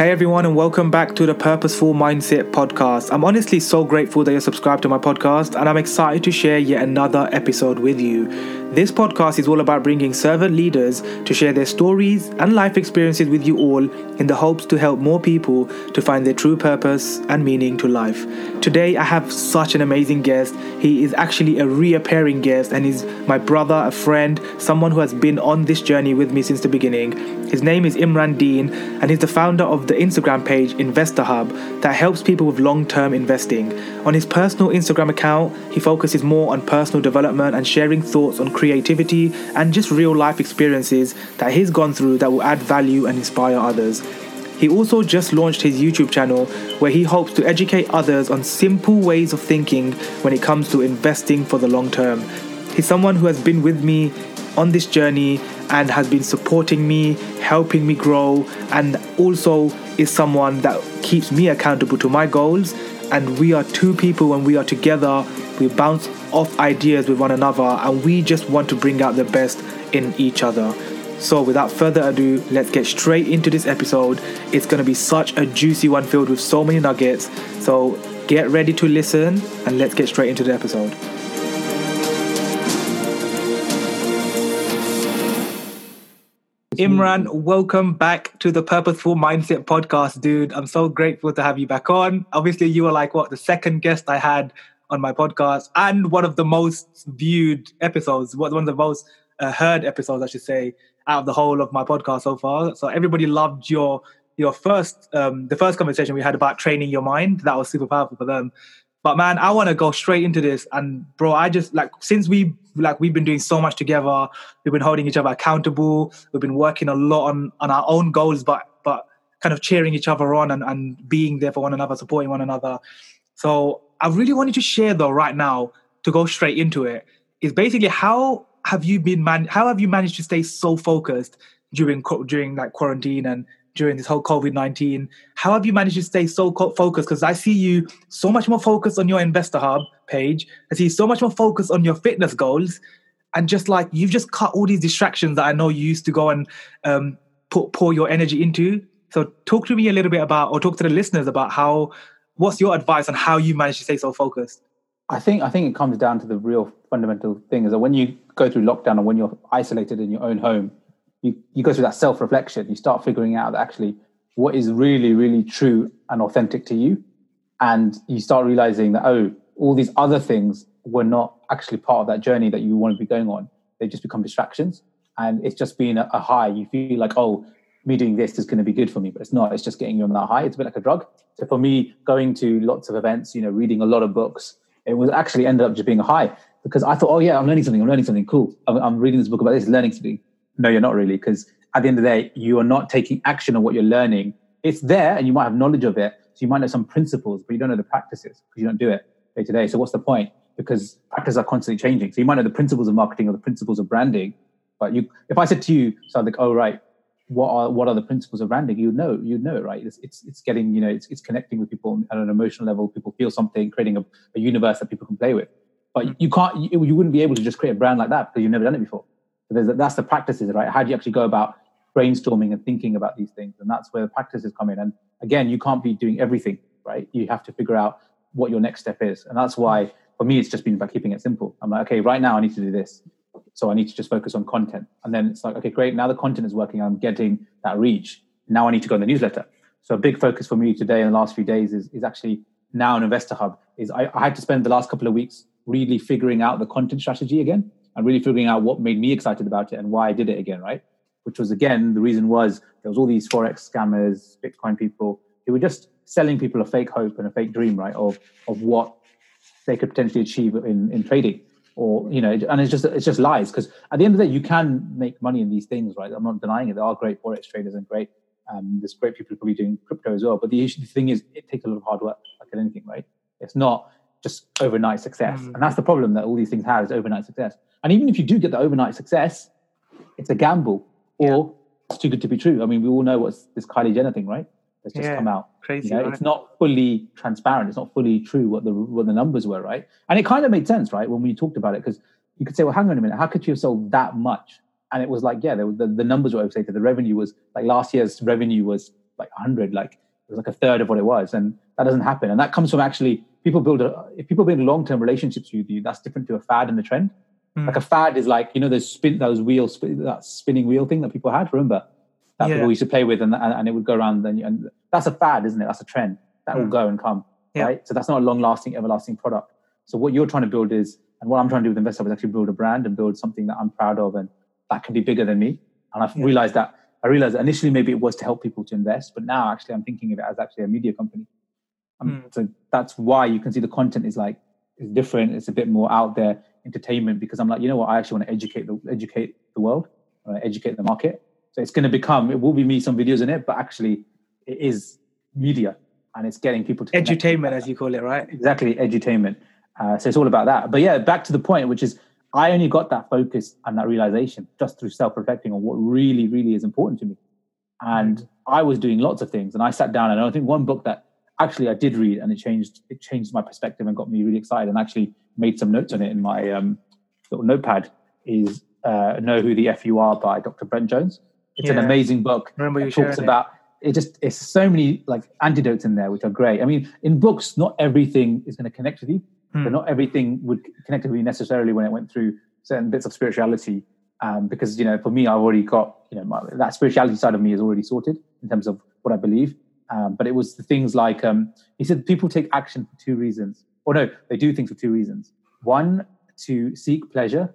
Hey everyone, and welcome back to the Purposeful Mindset podcast. I'm honestly so grateful that you're subscribed to my podcast, and I'm excited to share yet another episode with you. This podcast is all about bringing servant leaders to share their stories and life experiences with you all in the hopes to help more people to find their true purpose and meaning to life. Today, I have such an amazing guest. He is actually a reappearing guest and he's my brother, a friend, someone who has been on this journey with me since the beginning. His name is Imran Dean, and he's the founder of the Instagram page Investor Hub that helps people with long term investing. On his personal Instagram account, he focuses more on personal development and sharing thoughts on creativity and just real life experiences that he's gone through that will add value and inspire others. He also just launched his YouTube channel where he hopes to educate others on simple ways of thinking when it comes to investing for the long term. He's someone who has been with me on this journey and has been supporting me, helping me grow, and also is someone that keeps me accountable to my goals. And we are two people when we are together, we bounce off ideas with one another, and we just want to bring out the best in each other. So, without further ado, let's get straight into this episode. It's going to be such a juicy one filled with so many nuggets. So, get ready to listen and let's get straight into the episode. Imran, welcome back to the Purposeful Mindset podcast, dude. I'm so grateful to have you back on. Obviously, you were like what the second guest I had on my podcast, and one of the most viewed episodes, one of the most uh, heard episodes, I should say, out of the whole of my podcast so far. So everybody loved your your first um, the first conversation we had about training your mind. That was super powerful for them. But man, I want to go straight into this. And bro, I just like since we like we've been doing so much together, we've been holding each other accountable. We've been working a lot on on our own goals, but but kind of cheering each other on and, and being there for one another, supporting one another. So I really wanted to share though right now to go straight into it is basically how have you been man how have you managed to stay so focused during during like quarantine and during this whole COVID 19. How have you managed to stay so focused? Because I see you so much more focused on your Investor Hub page. I see so much more focused on your fitness goals. And just like you've just cut all these distractions that I know you used to go and um, put, pour your energy into. So, talk to me a little bit about, or talk to the listeners about how, what's your advice on how you manage to stay so focused? I think I think it comes down to the real fundamental thing is that when you go through lockdown or when you're isolated in your own home, you, you go through that self reflection. You start figuring out that actually what is really, really true and authentic to you. And you start realizing that, oh, all these other things were not actually part of that journey that you want to be going on. They just become distractions. And it's just been a, a high. You feel like, oh, me doing this is going to be good for me, but it's not. It's just getting you on that high. It's a bit like a drug. So for me, going to lots of events, you know, reading a lot of books, it was actually ended up just being a high because I thought, oh yeah, I'm learning something. I'm learning something cool. I'm, I'm reading this book about this, learning something no, you're not really, because at the end of the day, you are not taking action on what you're learning. It's there and you might have knowledge of it. So you might know some principles, but you don't know the practices because you don't do it day to day. So what's the point? Because practices are constantly changing. So you might know the principles of marketing or the principles of branding, but you, if I said to you, so like, oh, right, what are what are the principles of branding? You know, you know it, right? It's, it's it's getting you know it's it's connecting with people at an emotional level. People feel something, creating a, a universe that people can play with. But mm. you can't, you, you wouldn't be able to just create a brand like that because you've never done it before. So that's the practices, right? How do you actually go about brainstorming and thinking about these things? And that's where the practices come in. And again, you can't be doing everything, right? You have to figure out what your next step is. And that's why, for me, it's just been about keeping it simple. I'm like, okay, right now I need to do this. So I need to just focus on content. And then it's like, okay, great. Now the content is working. I'm getting that reach. Now I need to go in the newsletter. So a big focus for me today in the last few days is, is actually now an investor hub is I, I had to spend the last couple of weeks really figuring out the content strategy again and really figuring out what made me excited about it and why I did it again, right? Which was again the reason was there was all these forex scammers, Bitcoin people who were just selling people a fake hope and a fake dream, right, of of what they could potentially achieve in in trading, or you know, and it's just it's just lies because at the end of the day, you can make money in these things, right? I'm not denying it. There are great forex traders and great um, there's great people probably doing crypto as well. But the issue, the thing is, it takes a lot of hard work, like anything, right? It's not just overnight success, mm. and that's the problem that all these things have is overnight success. And even if you do get the overnight success, it's a gamble or yeah. it's too good to be true. I mean, we all know what's this Kylie Jenner thing, right? That's just yeah, come out. Crazy. You know, right? It's not fully transparent. It's not fully true what the what the numbers were, right? And it kind of made sense, right, when we talked about it, because you could say, well, hang on a minute, how could you have sold that much? And it was like, yeah, the, the numbers were overstated. The revenue was like last year's revenue was like 100 like it was like a third of what it was and that doesn't happen and that comes from actually people build a if people build long-term relationships with you that's different to a fad and a trend Mm. like a fad is like you know those spin those wheels spin, that spinning wheel thing that people had remember that Yeah. people used to play with and, and, and it would go around and, and that's a fad isn't it that's a trend that will Mm. go and come Yeah. right so that's not a long-lasting everlasting product so what you're trying to build is and what i'm trying to do with investor is actually build a brand and build something that i'm proud of and that can be bigger than me and i've Yeah. realized that i realized that initially maybe it was to help people to invest but now actually i'm thinking of it as actually a media company um, Mm. so that's why you can see the content is like is different. It's a bit more out there entertainment because i'm like you know what? I actually want to educate the educate the world I want to educate the market. So it's going to become it will be me some videos in it but actually it is media and it's getting people to Edutainment, as you call it, right? exactly edutainment. Uh, so it's all about that. But yeah back to the point which is i only got that focus and that realization just through self-reflecting on what really really is important to me. And i was doing lots of things and i sat down and i think one book that actually i did read and it changed it changed my perspective and got me really excited and actually made some notes on it in my um, little notepad is uh, know who the fu are by dr brent jones. It's an amazing book. Remember you it talks it. about it just it's so many like antidotes in there which are great. I mean in books not everything is going to connect with you Hmm. but not everything would connect with me necessarily when it went through certain bits of spirituality um, because you know for me i've already got you know my, that spirituality side of me is already sorted in terms of what i believe um, but it was the things like um, he said people take action for two reasons. Or no they do things for two reasons. One to seek pleasure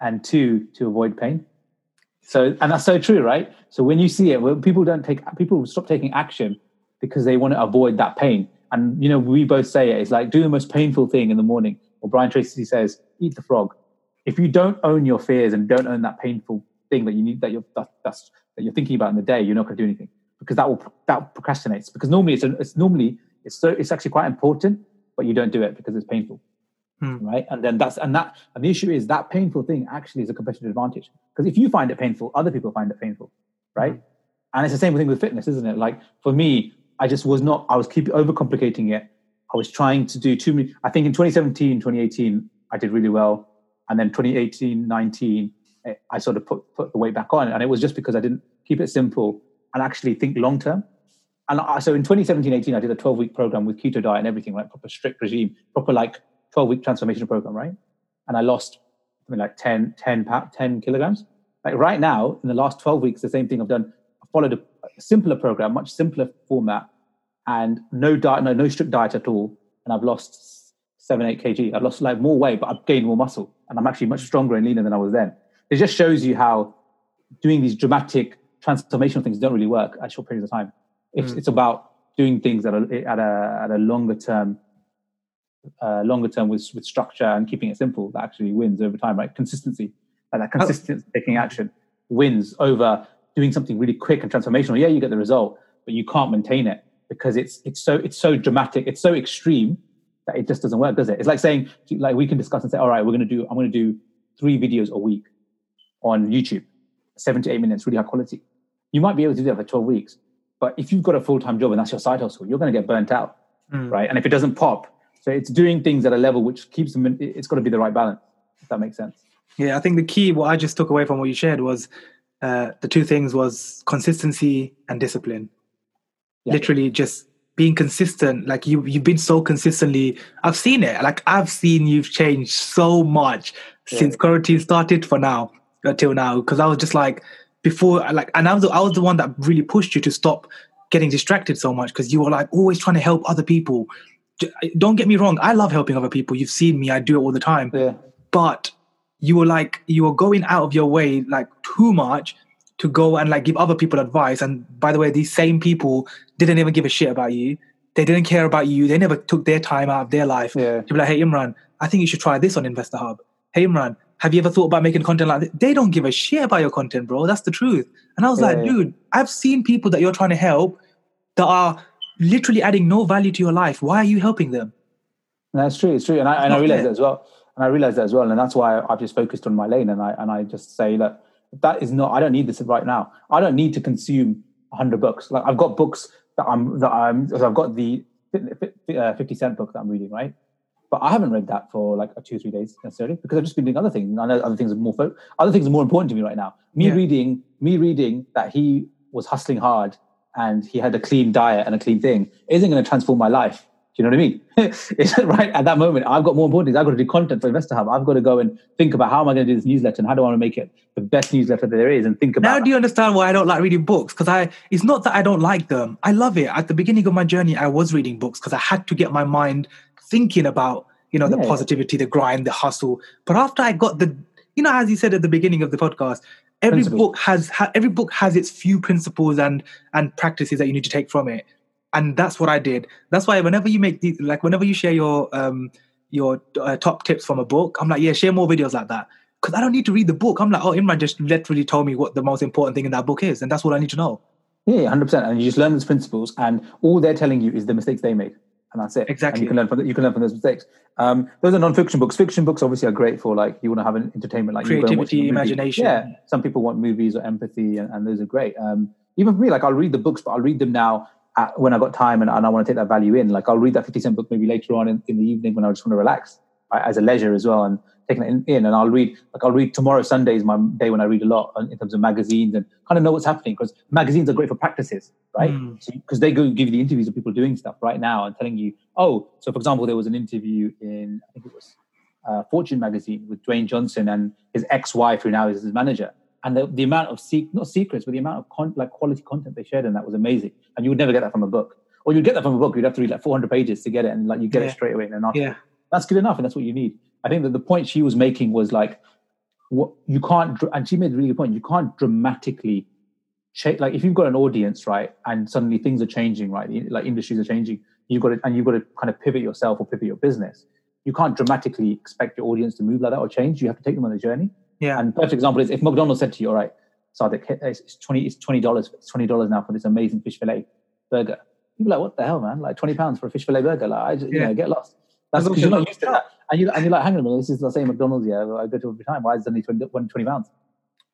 and two to avoid pain. So and that's so true right? So when you see it when people don't take people stop taking action because they want to avoid that pain. And you know we both say it it's like do the most painful thing in the morning. Or brian tracy says eat the frog. If you don't own your fears and don't own that painful thing that you need that you're that, that's that you're thinking about in the day you're not going to do anything because that will that procrastinates because normally it's, it's normally it's so it's actually quite important but you don't do it because it's painful. Hmm. right? And then that's and that and the issue is that painful thing actually is a competitive advantage because if you find it painful other people find it painful right? Hmm. and it's the same thing with fitness isn't it? Like for me i just was not i was keep overcomplicating it. I was trying to do too many i think in 2017 2018 i did really well. And then 2018 19 eh, i sort of put put the weight back on and it was just because i didn't keep it simple and actually think long term. And I, so in 2017 18 i did a 12 week program with keto diet and everything like proper strict regime proper like 12 week transformation program right? And i lost something like 10 10 pa- 10 kilograms. Like right now in the last 12 weeks the same thing i've done. I followed a, simpler program much simpler format and no diet no, no strict diet at all. And i've lost 7 8 kg. I've lost like more weight but i've gained more muscle. And i'm actually much stronger and leaner than i was then. It just shows you how doing these dramatic transformational things don't really work at short periods of time it's, Mm. it's about doing things at a, at a, at a longer term uh, longer term with, with structure and keeping it simple that actually wins over time, right? Consistency, like that consistent taking action wins over doing something really quick and transformational. Yeah, you get the result, but you can't maintain it because it's it's so it's so dramatic, it's so extreme that it just doesn't work, does it? It's like saying like we can discuss and say, all right, we're going to do I'm going to do three videos a week on YouTube, seven to eight minutes, really high quality. You might be able to do that for 12 weeks, but if you've got a full time job and that's your side hustle, you're going to get burnt out Mm. right? And if it doesn't pop, so it's doing things at a level which keeps them. In, it's got to be the right balance. If that makes sense. Yeah, I think the key, what I just took away from what you shared was uh, the two things was consistency and discipline. Yeah. Literally just being consistent. Like you, you've been so consistently. I've seen it. Like I've seen you've changed so much Yeah. since quarantine started for now until now. Because I was just like before, uh, like, and I was the, I was the one that really pushed you to stop getting distracted so much because you were like always trying to help other people. Uh, don't get me wrong. I love helping other people. You've seen me. I do it all the time Yeah, but you were like you were going out of your way like too much to go and like give other people advice and by the way these same people didn't even give a shit about you they didn't care about you they never took their time out of their life yeah, to be like hey imran i think you should try this on investor hub hey imran have you ever thought about making content like this they don't give a shit about your content bro that's the truth and i was like dude i've seen people that you're trying to help that are literally adding no value to your life why are you helping them that's true. It's true, and I and I not realize that as well. And I realize that as well, and that's why I've just focused on my lane, and I and I just say that that is not. I don't need this right now. I don't need to consume hundred books. Like I've got books that I'm that I'm. I've got the uh, Fifty Cent book that I'm reading, right? But I haven't read that for like two or three days necessarily because I've just been doing other things. I know other things are more fo- other things are more important to me right now. Me Yeah. reading, me reading that he was hustling hard and he had a clean diet and a clean thing isn't going to transform my life. Do you know what I mean? it's right at that moment. I've got more important things. I've got to do content for Investor Hub. I've got to go and think about how am I going to do this newsletter and how do I want to make it the best newsletter there is and think about. Now, do you understand why I don't like reading books? Because I, it's not that I don't like them. I love it. At the beginning of my journey, I was reading books because I had to get my mind thinking about, you know, the Yeah. positivity, the grind, the hustle. But after I got the, you know, as you said at the beginning of the podcast, every book has ha, every book has its few principles and and practices that you need to take from it. And that's what i did. That's why whenever you make these like whenever you share your um your uh, top tips from a book i'm like yeah share more videos like that. Because i don't need to read the book. I'm like oh imran just literally told me what the most important thing in that book is and that's what i need to know. Yeah, hundred percent. And you just learn those principles, and all they're telling you is the mistakes they made, and that's it. Exactly. And you can learn from you can learn from those mistakes. Um, those are non-fiction books. Fiction books obviously are great for like you want to have an entertainment, like you go and watch a Creativity, imagination. Yeah, some people want movies or empathy, and, and those are great. Um, even for me, like I'll read the books, but I'll read them now at, when I got time and, and I want to take that value in. Like I'll read that fifty cent book maybe later on in, in the evening when I just want to relax right, as a leisure as well, and taking it in, in. And I'll read like I'll read tomorrow. Sunday is my day when I read a lot in terms of magazines and kind of know what's happening because magazines are great for practices, right? Mm. Because they go give you the interviews of people doing stuff right now and telling you, oh, so for example, there was an interview in I think it was uh, Fortune magazine with Dwayne Johnson and his ex-wife, who now is his manager. And the, the amount of se- not secrets, but the amount of con- like quality content they shared in that was amazing. And you would never get that from a book, or you'd get that from a book. You'd have to read like 400 pages to get it, and like you get Yeah. it straight away in an article. yeah That's good enough, and that's what you need. I think that the point she was making was like, what you can't, and she made a really good point. You can't dramatically change. Like if you've got an audience, right, and suddenly things are changing, right, like industries are changing, you've got to, and you've got to kind of pivot yourself or pivot your business. You can't dramatically expect your audience to move like that or change. You have to take them on a journey. yeah And perfect example is if McDonald's said to you, "All right, Sadiq, it's it's twenty, it's twenty dollars, it's twenty dollars now for this amazing fish fillet burger." You'd be like, "What the hell, man? Like twenty pounds for a fish fillet burger? Like, I just, you Yeah. know, get lost." That's because you're not used to that, and you and you're like, "Hang on a minute, this is the same McDonald's yeah I go to every time. Why is it only 20, 20 pounds?"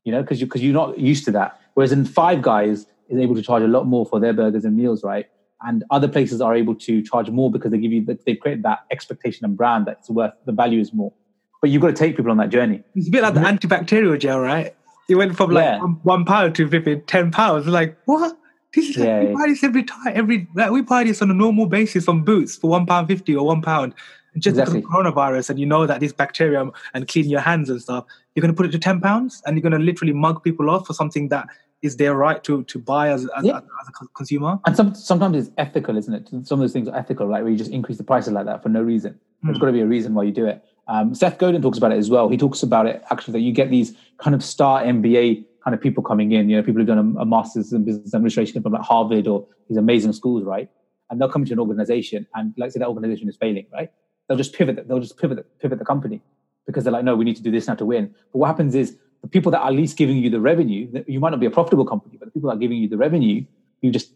You know, because you because you're not used to that. Whereas in Five Guys is able to charge a lot more for their burgers and meals, right? And other places are able to charge more because they give you they've created that expectation and brand that it's worth the value is more. But you've got to take people on that journey. it's a bit like the antibacterial gel right it went from like Yeah. one, one pound to flipping 10 pounds like what this is like, Yeah, we yeah. buy this every time every like, we buy this on a normal basis from boots for one pound 50 or one pound just Exactly. because of coronavirus and you know that this bacteria and clean your hands and stuff you're going to put it to 10 pounds and you're going to literally mug people off for something that is their right to to buy as, as, Yeah. as, as a consumer And some, sometimes it's ethical, isn't it? Some of those things are ethical, like where you just increase the prices like that for no reason. There's got to be a reason why you do it. Um, Seth Godin talks about it as well. He talks about it actually that you get these kind of star MBA kind of people coming in, you know, people who've done a, a master's in business administration from like Harvard or these amazing schools, right? And they'll come into an organization and like say that organization is failing, right? They'll just pivot, they'll just pivot, pivot the company because they're like, no, we need to do this now to win. But what happens is the people that are least giving you the revenue, you might not be a profitable company, but the people that are giving you the revenue, you just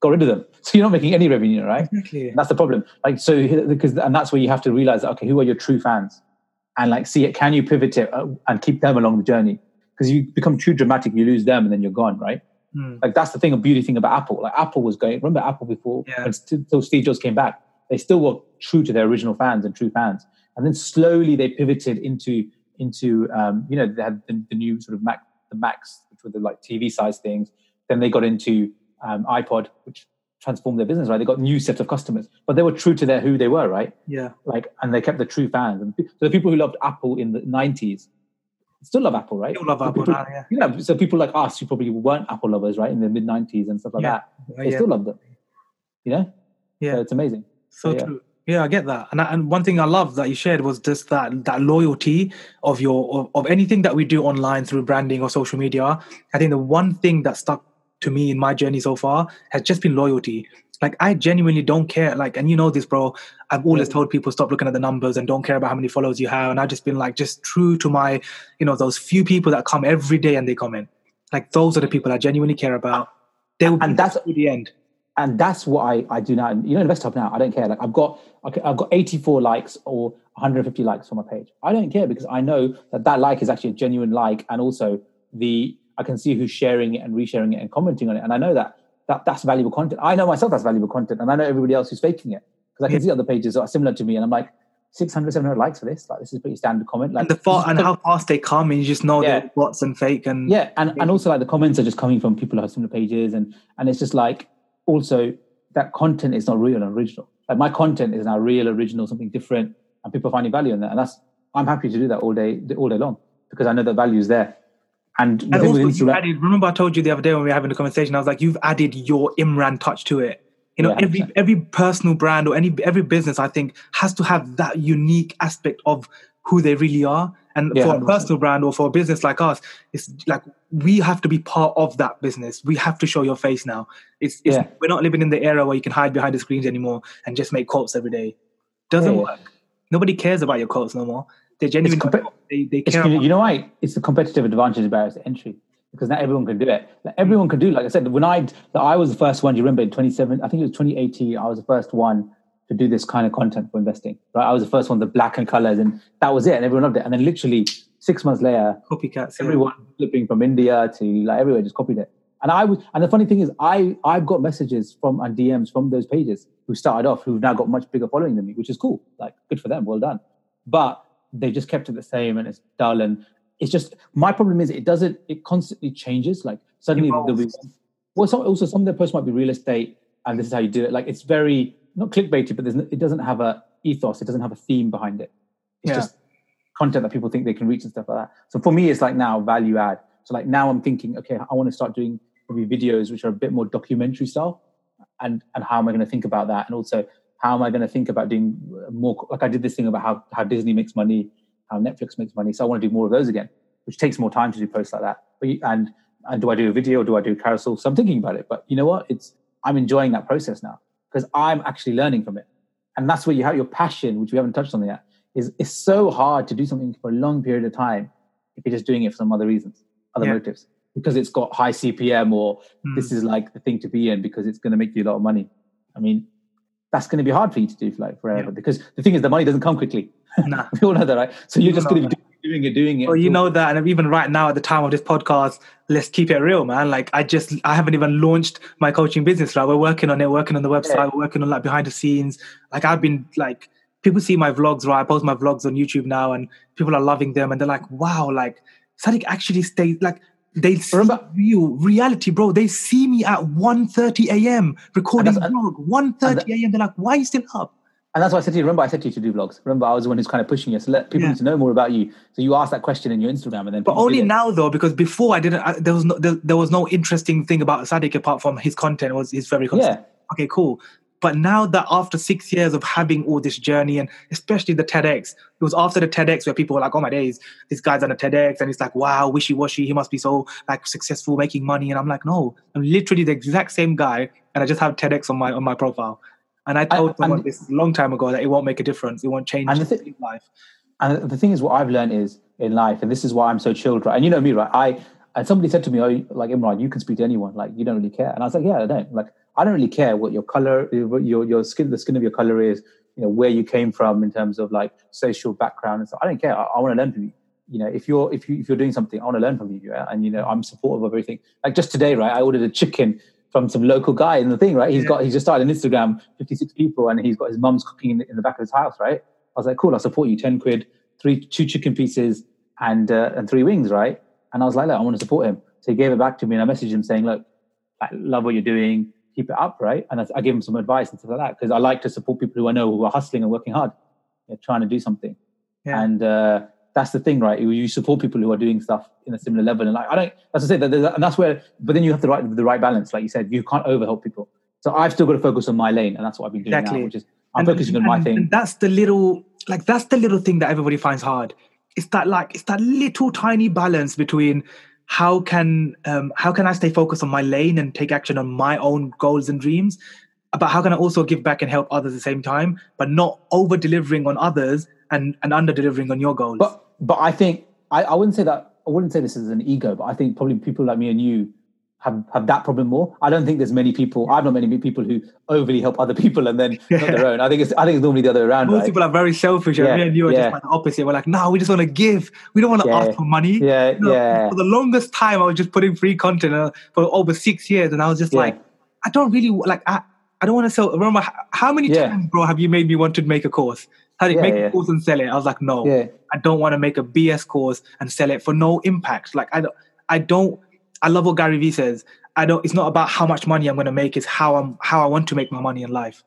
got rid of them. So you're not making any revenue, right? exactly that's the problem. Like so, because and that's where you have to realize, okay, who are your true fans, and like see it. Can you pivot it uh, and keep them along the journey? Because you become too dramatic, you lose them, and then you're gone, right? Hmm. Like that's the thing, a beauty thing about Apple. Like Apple was going. Remember Apple before Yeah. till Steve Jobs came back, they still were true to their original fans and true fans, and then slowly they pivoted into into um, you know they had the, the new sort of Mac the Macs, which were the like TV size things. Then they got into um, iPod, which transformed their business. Right, they got new sets of customers, but they were true to their who they were. Right, yeah like and they kept the true fans. And so the people who loved Apple in the nineties still love Apple, right? You'll love So Apple people- now, yeah. you know, so people like us who probably weren't Apple lovers, right, in the mid '90s and stuff like Yeah. that, they yeah. still love them. You know, Yeah. so it's amazing. So Yeah. true. Yeah, I get that. And I, and one thing I love that you shared was just that that loyalty of your of, of anything that we do online through branding or social media. I think the one thing that stuck to me in my journey so far has just been loyalty. Like I genuinely don't care. Like, and you know this, bro. I've always mm. told people stop looking at the numbers and don't care about how many followers you have. And I've just been like just true to my, you know, those few people that come every day and they comment. Like those are the people I genuinely care about. They will And be that's- to the end. and that's what I, I do now. You know, InvestHub now, I don't care. Like I've got okay, I've got 84 likes or 150 likes on my page. I don't care because I know that that like is actually a genuine like, and also the I can see who's sharing it and resharing it and commenting on it, and I know that that that's valuable content. I know myself that's valuable content, and I know everybody else who's faking it because I can Yeah. see other pages that are similar to me, and I'm like, 600, 700 likes for this. Like, this is pretty standard comment. Like, and the and how fast they come, and you just know Yeah. they're bots and fake. And yeah, and, and also like the comments are just coming from people who have similar pages, and and it's just like also that content is not real and original. Like my content is now real, original, something different, and people are finding value in that. And that's I'm happy to do that all day, all day long because I know the value is there. And And also, with you Instagram, added, remember I told you the other day when we were having the conversation, I was like, you've added your Imran touch to it. You know, Yeah, every 100%. every personal brand or any every business, I think, has to have that unique aspect of who they really are. And Yeah, for a 100%. personal brand or for a business like us, it's like we have to be part of that business. We have to show your face now. It's, it's Yeah. we're not living in the era where you can hide behind the screens anymore and just make quotes every day. Doesn't work. Nobody cares about your quotes no more. They're genuine. they they care. you know why? It's the competitive advantage of barriers to entry because not everyone can do it. Like everyone can do. Like I said, when I I was the first one. Do you remember in 27? I think it was 2018. I was the first one to do this kind of content for investing. Right, I was the first one, the black and colors, and that was it. And everyone loved it. And then literally six months later, copycats. yeah. everyone flipping from India to like everywhere just copied it. And I was, and the funny thing is, I I've got messages from and DMs from those pages who started off who've now got much bigger following than me, which is cool. Like good for them, well done. But they just kept it the same, and it's dull. And it's just my problem is it doesn't. It constantly changes. Like suddenly there'll be. Well, some, also some of the posts might be real estate, and this is how you do it. Like it's very not clickbaity, but no- it doesn't have a ethos. It doesn't have a theme behind it. It's Yeah. just content that people think they can reach and stuff like that. So for me, it's like now value add. So like now I'm thinking, okay, I want to start doing maybe videos which are a bit more documentary style, and and how am I going to think about that, and also how am I going to think about doing more? Like I did this thing about how how Disney makes money, how Netflix makes money. So I want to do more of those again, which takes more time to do posts like that. But you, and and do I do a video or do I do a carousel? So I'm thinking about it. But you know what? It's I'm enjoying that process now because I'm actually learning from it, and that's where you have your passion, which we haven't touched on yet. Is it's so hard to do something for a long period of time if you're just doing it for some other reasons, other Yeah. motives, because it's got high CPM or Hmm. this is like the thing to be in because it's going to make you a lot of money. I mean, that's going to be hard for you to do for like forever Yeah. because the thing is the money doesn't come quickly. Nah. we all know that, right? So you're just going to be doing it, doing it. Well, you know that, and even right now at the time of this podcast, let's keep it real, man. Like I just, I haven't even launched my coaching business. Right, we're working on it, working on the website, Yeah. we're working on like behind the scenes. Like I've been like, people see my vlogs, right? I post my vlogs on YouTube now, and people are loving them, and they're like, wow, like Sadiq actually stays like. They see Remember- real reality, bro. They see me at 1.30 a.m. recording vlog. 1.30 a.m. They're like, why are you still up? And that's why I said to you, remember I said to you to do vlogs. Remember I was the one who's kind of pushing you. So let people Yeah. need to know more about you. So you asked that question in your Instagram and then But only now though, because before I didn't. I, there was no there, there was no interesting thing about Sadiq apart from his content was his very consistent. Yeah. Okay, cool. But now that after six years of having all this journey and especially the TEDx, it was after the TEDx where people were like, "Oh my days, this guy's on a TEDx," and it's like, "Wow, wishy washy. He must be so like successful, making money." And I'm like, "No, I'm literally the exact same guy, and I just have TEDx on my on my profile." And I told and- someone this a long time ago that it won't make a difference. It won't change And thi- life. And the thing is, what I've learned is in life, and this is why I'm so chilled, right? And you know me, right? I and somebody said to me, "Oh, like Imran, you can speak to anyone. Like you don't really care." And I was like, "Yeah, I don't. Like I don't really care what your color, what your your skin, the skin of your color is. You know where you came from in terms of like social background and stuff. I don't care. I, I want to learn from you. You know, if you're if you if you're doing something, I want to learn from you. Yeah? And you know, I'm supportive of everything. Like just today, right? I ordered a chicken from some local guy in the thing, right? He's Yeah. got he's just started an Instagram, 56 people, and he's got his mum's cooking in the, in the back of his house, right? I was like, cool, I'll support you, 10 quid, three, two chicken pieces and, uh, and three wings, right? And I was like, look, I want to support him. So he gave it back to me and I messaged him saying, look, I love what you're doing. Keep it up, right? And I, I gave him some advice and stuff like that because I like to support people who I know who are hustling and working hard, you know, trying to do something. Yeah. And uh, that's the thing, right? You, you support people who are doing stuff in a similar level. And like, I don't, that's to say that, and that's where, but then you have the right, the right balance. Like you said, you can't overhelp people. So I've still got to focus on my lane. And that's what I've been doing Exactly. now, which is I'm And- focusing on my thing. And that's the little, like that's the little thing that everybody finds hard. It's that like it's that little tiny balance between how can um, how can I stay focused on my lane and take action on my own goals and dreams, but how can I also give back and help others at the same time, but not over delivering on others and and under delivering on your goals. But but I think I, I wouldn't say that I wouldn't say this is an ego, but I think probably people like me and you have have that problem more. I don't think there's many people. I've not many people who overly help other people and then not their own. I think it's I think it's normally the other way around. most Right? people are very selfish, Yeah, me and you are yeah. just like the opposite. We're like, no, we just want to give. We don't want to Yeah, ask for money. yeah, You know, yeah. For the longest time, I was just putting free content uh, for over six years, and I was just Yeah. like, I don't really like. I, I don't want to sell. Remember, how many Yeah. times, bro, have you made me want to make a course? Tariq, Yeah, make yeah. a course and sell it. I was like, no, Yeah, I don't want to make a BS course and sell it for no impact. Like I don't, I don't. I love what Gary Vee says. I don't. It's not about how much money I'm going to make. It's how I'm how I want to make my money in life.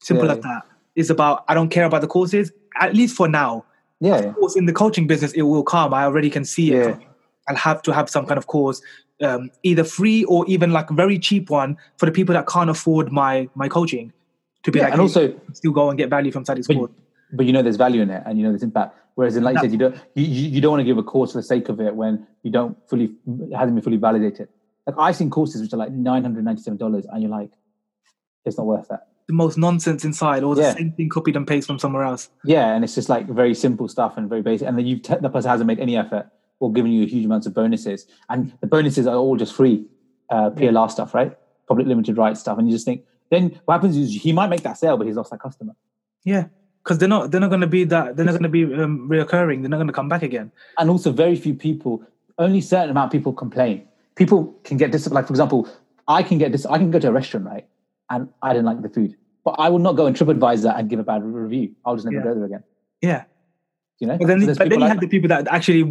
Simple Yeah. as that. It's about I don't care about the courses at least for now. yeah, Of course, in the coaching business, it will come. I already can see it. Yeah. I'll have to have some kind of course, um, either free or even like a very cheap one for the people that can't afford my my coaching. To be yeah. like, And hey, also, still go and get value from Sadiq's but, course. but you know there's value in it and you know there's impact whereas in like you said you don't you, you don't want to give a course for the sake of it when you don't fully it hasn't been fully validated. Like i've seen courses which are like $997 and you're like it's not worth that. The most nonsense inside, or the Yeah. same thing copied and pasted from somewhere else. yeah and it's just like very simple stuff and very basic and then you te- the person hasn't made any effort or given you huge amounts of bonuses and the bonuses are all just free uh plr stuff right? Public limited rights stuff and you just think then what happens is he might make that sale but he's lost that customer. Yeah, because they're not they're not going to be that they're not going to be um, reoccurring. They're not going to come back again. and also very few people only certain amount of people complain people can get dis like for example i can get this i can go to a restaurant right and i didn't like the food but i will not go on tripadvisor and give a bad review i'll just never Yeah. go there again Yeah, you know but then, So but then you like have the people that actually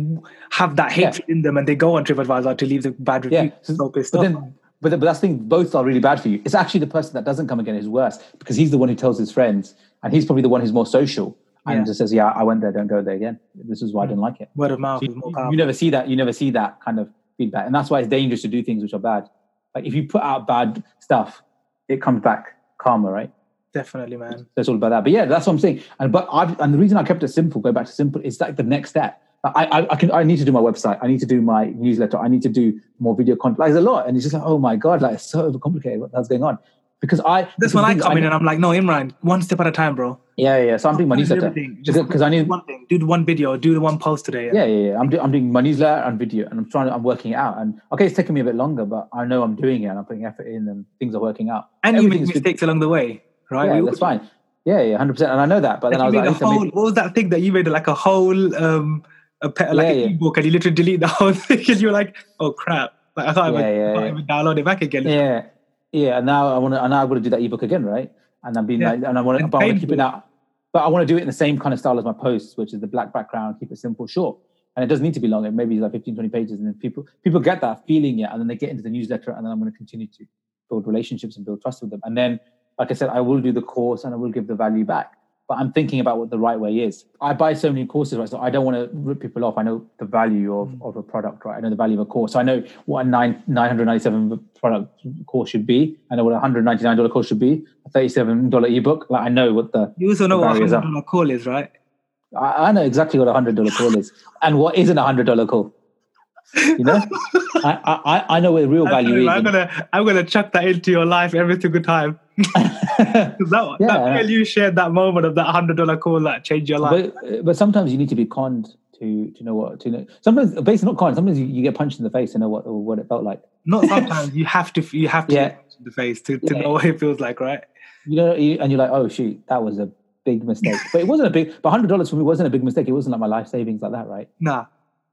have that Yeah. hatred in them, and they go on TripAdvisor to leave the bad review. Yeah, so- so pissed but off. then but, the- but that's the thing both are really bad for you it's actually the person that doesn't come again who's worse because he's the one who tells his friends and he's probably the one who's more social and Yeah. just says yeah i went there don't go there again this is why i mm. didn't like it Word of mouth So is more you, powerful. you never see that. You never see that kind of feedback, and that's why it's dangerous to do things which are bad. Like if you put out bad stuff, it comes back karma, right? Definitely, man. That's all about that. But yeah, that's what I'm saying. And but I've, and the reason I kept it simple, go back to simple, is like the next step. I, I, I can I need to do my website. I need to do my newsletter. I need to do more video content. Like there's a lot, and it's just like oh my god, like it's so overcomplicated. What that's going on? Because I That's the when I come in need- and I'm like, no, Imran, one step at a time, bro. yeah, yeah. yeah. So I'm doing my newsletter. Just because I need one thing. Do the one video. Do the one post today. yeah, yeah, yeah. I'm, do, I'm doing my newsletter and video, and I'm trying to, I'm working it out. And okay, it's taking me a bit longer, but I know I'm doing it, and I'm putting effort in, and things are working out. And you make good. mistakes along the way, right? Yeah, We that's fine. Yeah, yeah, hundred percent. And I know that, but then I was like, made I a need to whole. What was that thing that you made? Like a whole, um, a pe- like Yeah, an yeah. ebook, and you literally delete the whole thing, and you're like, oh crap! Like I can't, Yeah, even, yeah, I can't yeah. even download it back again. yeah, yeah. And now I want to, and now I've got to do that ebook again, right? And I'm being Yeah. like, and I want to, but I want to keep it out. But I want to do it in the same kind of style as my posts, which is the black background, keep it simple, short. And it doesn't need to be long. It maybe like 15, 20 pages. And then people people get that feeling it, and then they get into the newsletter, and then I'm going to continue to build relationships and build trust with them. And then, like I said, I will do the course and I will give the value back. But I'm thinking about what the right way is. I buy so many courses, right? So I don't want to rip people off. I know the value of, Mm. of a product, right? I know the value of a course. So I know what a nine nine hundred ninety seven product course should be. I know what a hundred ninety nine dollar course should be. A thirty seven dollar ebook. Like I know what the You also know what a hundred dollar call is, right? I, I know exactly what a hundred dollar call is and what isn't a hundred dollar call. You know, I, I I know where the real I'm, value is. I'm gonna I'm gonna chuck that into your life every single time. that Yeah. that shared that moment of that hundred dollar call that changed your life. but but sometimes you need to be conned to to know what to know. Sometimes basically not conned. Sometimes you, you get punched in the face to know what what it felt like. Not sometimes you have to you have to Yeah. in the face to, to Yeah. know what it feels like, right? You know, you, and you're like, oh shoot, that was a big mistake. but it wasn't a big. But hundred dollars for me wasn't a big mistake. It wasn't like my life savings like that, right? Nah.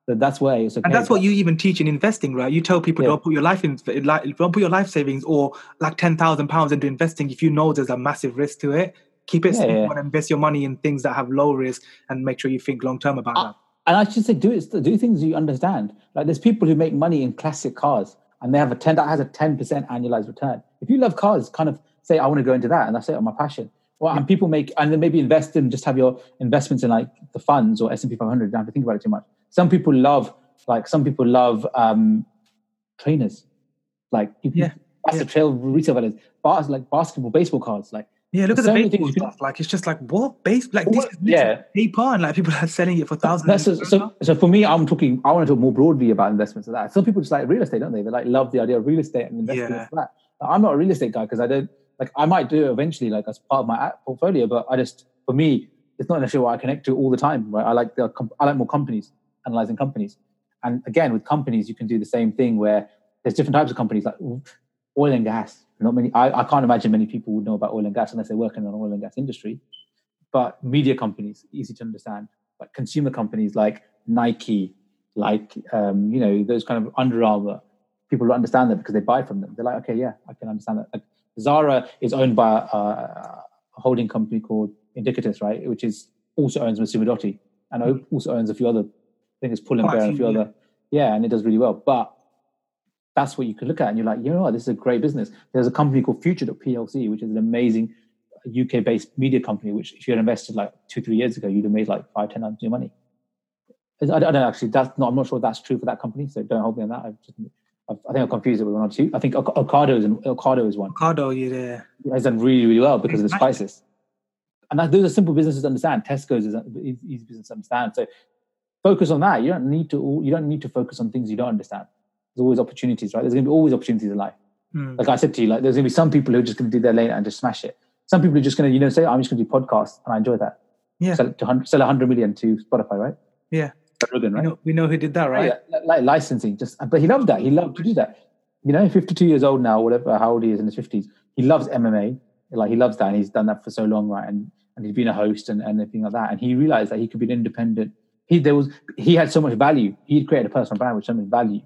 That's why it's okay. And that's what you even teach in investing, right? You tell people Yeah. don't put your life in, like, don't put your life savings or like ten thousand pounds into investing if you know there's a massive risk to it. Keep it Yeah, simple yeah. and invest your money in things that have low risk, and make sure you think long term about Uh, that. And I should say, do it. Do things you understand. Like there's people who make money in classic cars, and they have a ten that has a ten percent annualized return. If you love cars, kind of say, I want to go into that, and that's it, on my passion. Well, and people make, and then maybe invest in just have your investments in like the funds or S and P 500. You don't have to think about it too much. Some people love, like some people love um trainers, like people, Yeah, massive trail retail values, bars like basketball, baseball cards, like Yeah, look at so the baseball stuff. Like it's just like what base like this What- yeah. paper and like people are selling it for thousands. That's so, so. So for me, I'm talking. I want to talk more broadly about investments like that. Some people just like real estate, don't they? They like love the idea of real estate and investing Yeah. in that. I'm not a real estate guy because I don't like. I might do it eventually, like as part of my app portfolio. But I just, for me, it's not necessarily what I connect to all the time. Right? I like the. I like more companies, analyzing companies. And again, with companies, you can do the same thing where there's different types of companies, like oil and gas. Not many. I, I can't imagine many people would know about oil and gas unless they're working in the oil and gas industry. But media companies, easy to understand. But consumer companies, like Nike, like um, you know those kind of Under Armour. People will understand that because they buy from them. They're like, okay, yeah, I can understand that. Like Zara is owned by a, a holding company called Inditex, right? Which is also owns Massimo Dotti and o- also owns a few other. I think it's Pull and Bear, and a few, yeah. other. Yeah, and it does really well. But that's what you could look at, and you're like, you know what, this is a great business. There's a company called Future PLC, which is an amazing UK based media company. Which, if you had invested like two, three years ago, you'd have made like five, ten times your money. I don't I actually. That's not. I'm not sure that's true for that company. So don't hold me on that. I've just, I've, I think I'm confused it with one or two. I think Oc- Ocado is an, Ocado is one. Ocado, yeah. Has done really, really well because of this crisis. And that, those are simple businesses to understand. Tesco's is an easy easy business to understand. So focus on that. You don't need to. You don't need to focus on things you don't understand. There's always opportunities, right? There's going to be always opportunities in life. Mm. Like I said to you, like there's going to be some people who are just going to do their lane and just smash it. Some people are just going to, you know, say, I'm just going to do podcasts and I enjoy that. Yeah. Sell, to 100, sell 100 million to Spotify, right? Yeah. Rogan, We right? know, we know who did that, right? Yeah, like licensing, just but he loved that. He loved to do that. You know, 52 years old now, whatever, how old he is in his 50s. He loves MMA. Like he loves that, and he's done that for so long, right? And and he's been a host and, and everything like that. And he realized that he could be an independent. He there was he had so much value. He'd created a personal brand with so much value,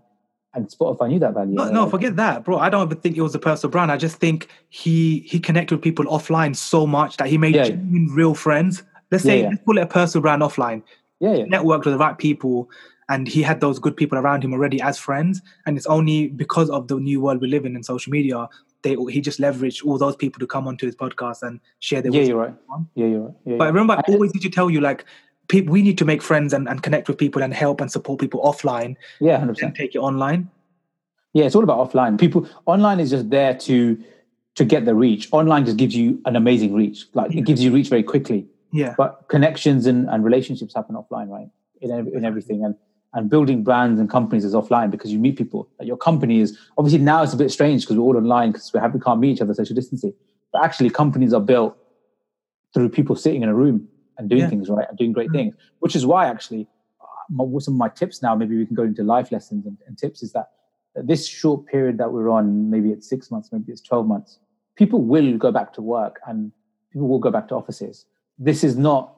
and Spotify knew that value. No, no, forget that, bro. I don't even think it was a personal brand. I just think he he connected with people offline so much that he made Yeah. genuine, real friends. Let's say yeah. let's call it a personal brand offline. yeah, yeah, Networked with the right people, and he had those good people around him already as friends. And it's only because of the new world we live in in social media, they he just leveraged all those people to come onto his podcast and share their yeah. You're right. Yeah, you're right. Yeah, But I yeah. remember I And- always did to tell you like. People, we need to make friends and, and connect with people and help and support people offline yeah, hundred percent. and take it online. Yeah, it's all about offline. People online is just there to to get the reach. Online just gives you an amazing reach. Like it gives you reach very quickly. Yeah. But connections and, and relationships happen offline, right? In in everything and and building brands and companies is offline because you meet people. Like your company is obviously now it's a bit strange because we're all online because we have we can't meet each other social distancing. But actually, companies are built through people sitting in a room and doing Yeah. things right and doing great Mm. things. Which is why actually, uh, my, some of my tips now, maybe we can go into life lessons and, and tips is that that this short period that we're on, maybe it's six months, maybe it's 12 months, people will go back to work and people will go back to offices. This is not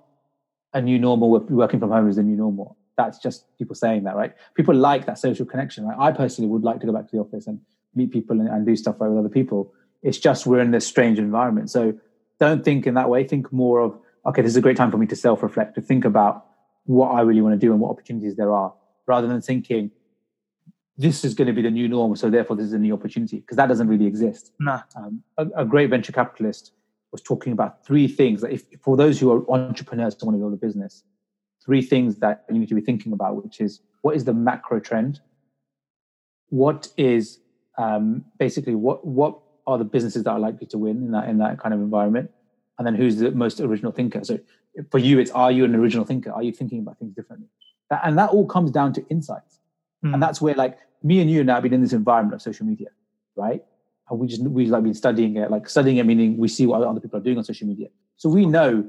a new normal working from home is the new normal. That's just people saying that, right? People like that social connection, right? I personally would like to go back to the office and meet people and, and do stuff right with other people. It's just we're in this strange environment. So don't think in that way. Think more of, okay, this is a great time for me to self reflect, to think about what I really want to do and what opportunities there are, rather than thinking, this is going to be the new norm, so therefore this is a new opportunity, because that doesn't really exist. Nah. Um, a, a great venture capitalist was talking about three things that if for those who are entrepreneurs who want to build a business, three things that you need to be thinking about, which is what is the macro trend? What is um, basically what what are the businesses that are likely to win in that in that kind of environment? And then who's the most original thinker? So for you, it's are you an original thinker? Are you thinking about things differently? That, and that all comes down to insights. Mm. And that's where like me and you now have been in this environment of social media, right? And we just we like been studying it, like studying it meaning we see what other people are doing on social media. So we know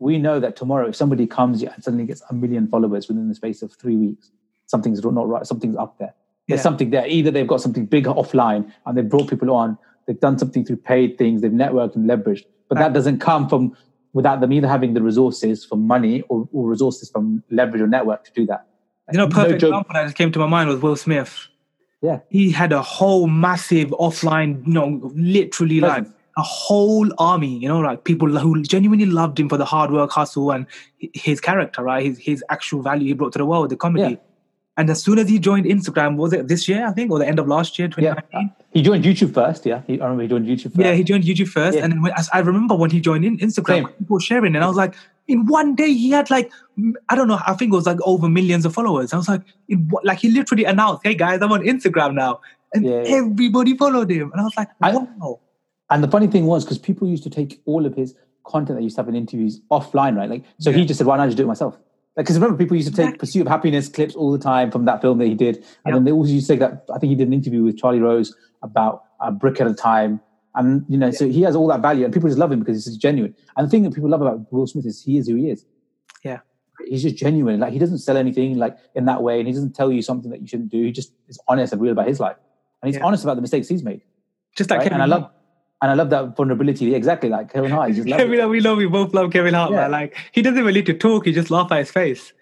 we know that tomorrow if somebody comes and suddenly gets a million followers within the space of three weeks, something's not right, something's up there. There's Yeah. something there. Either they've got something big offline and they've brought people on, they've done something through paid things, they've networked and leveraged. But that doesn't come from without them either having the resources from money or, or resources from leverage or network to do that. You know, perfect joke. example that just came to my mind was Will Smith. Yeah. He had a whole massive offline, you know, literally like a whole army, you know, like people who genuinely loved him for the hard work, hustle, and his character, right? His his actual value he brought to the world, the comedy. Yeah. And as soon as he joined Instagram, was it this year, I think, or the end of last year, 2019? Yeah, 2019? he joined YouTube first. Yeah, he, I remember he joined YouTube first. Yeah, he joined YouTube first, Yeah. and then when, I remember when he joined in Instagram, Same. people were sharing, and I was like, in one day he had like, I don't know, I think it was like over millions of followers. I was like, in, like he literally announced, "Hey guys, I'm on Instagram now," and Yeah, everybody followed him, and I was like, I- wow, And the funny thing was because people used to take all of his content that used to have in interviews offline, right? Like, so he just said, "Why not just do it myself?" Because remember, people used to take "Pursuit of Happiness" clips all the time from that film that he did, and Yeah. then they also used to take that. I think he did an interview with Charlie Rose about a brick at a time, and you know, so he has all that value, and people just love him because he's genuine. And the thing that people love about Will Smith is he is who he is. Yeah. he's just genuine. Like, he doesn't sell anything like in that way, and he doesn't tell you something that you shouldn't do. He just is honest and real about his life, and he's Yeah. honest about the mistakes he's made. just like right? Kevin And I love, and I love that vulnerability. Exactly like Kevin Hart. I just love Kevin, it. We love, we both love Kevin Hart, Yeah. man. Like he doesn't really need to talk; he just laugh at his face.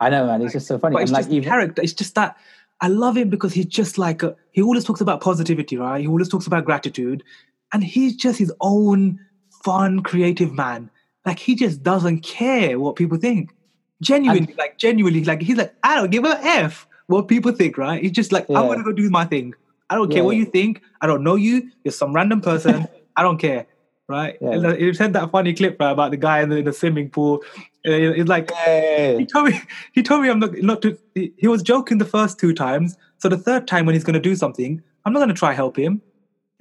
I know, man. It's just so funny. But And it's like just even character. It's just that I love him because he's just like a, he always talks about positivity, right? He always talks about gratitude, and he's just his own fun, creative man. like he just doesn't care what people think. Genuinely, like genuinely, like he's like, I don't give a F what people think, right? He's just like, Yeah. gonna go do my thing. I don't care Yeah, what yeah. you think. I don't know you. You're some random person. I don't care, right? Yeah. And, uh, He said that funny clip right, about the guy in the, in the swimming pool. Uh, It's like he told me he told me I'm not not to. He, he was joking the first two times. So the third time when he's gonna do something, I'm not gonna try help him.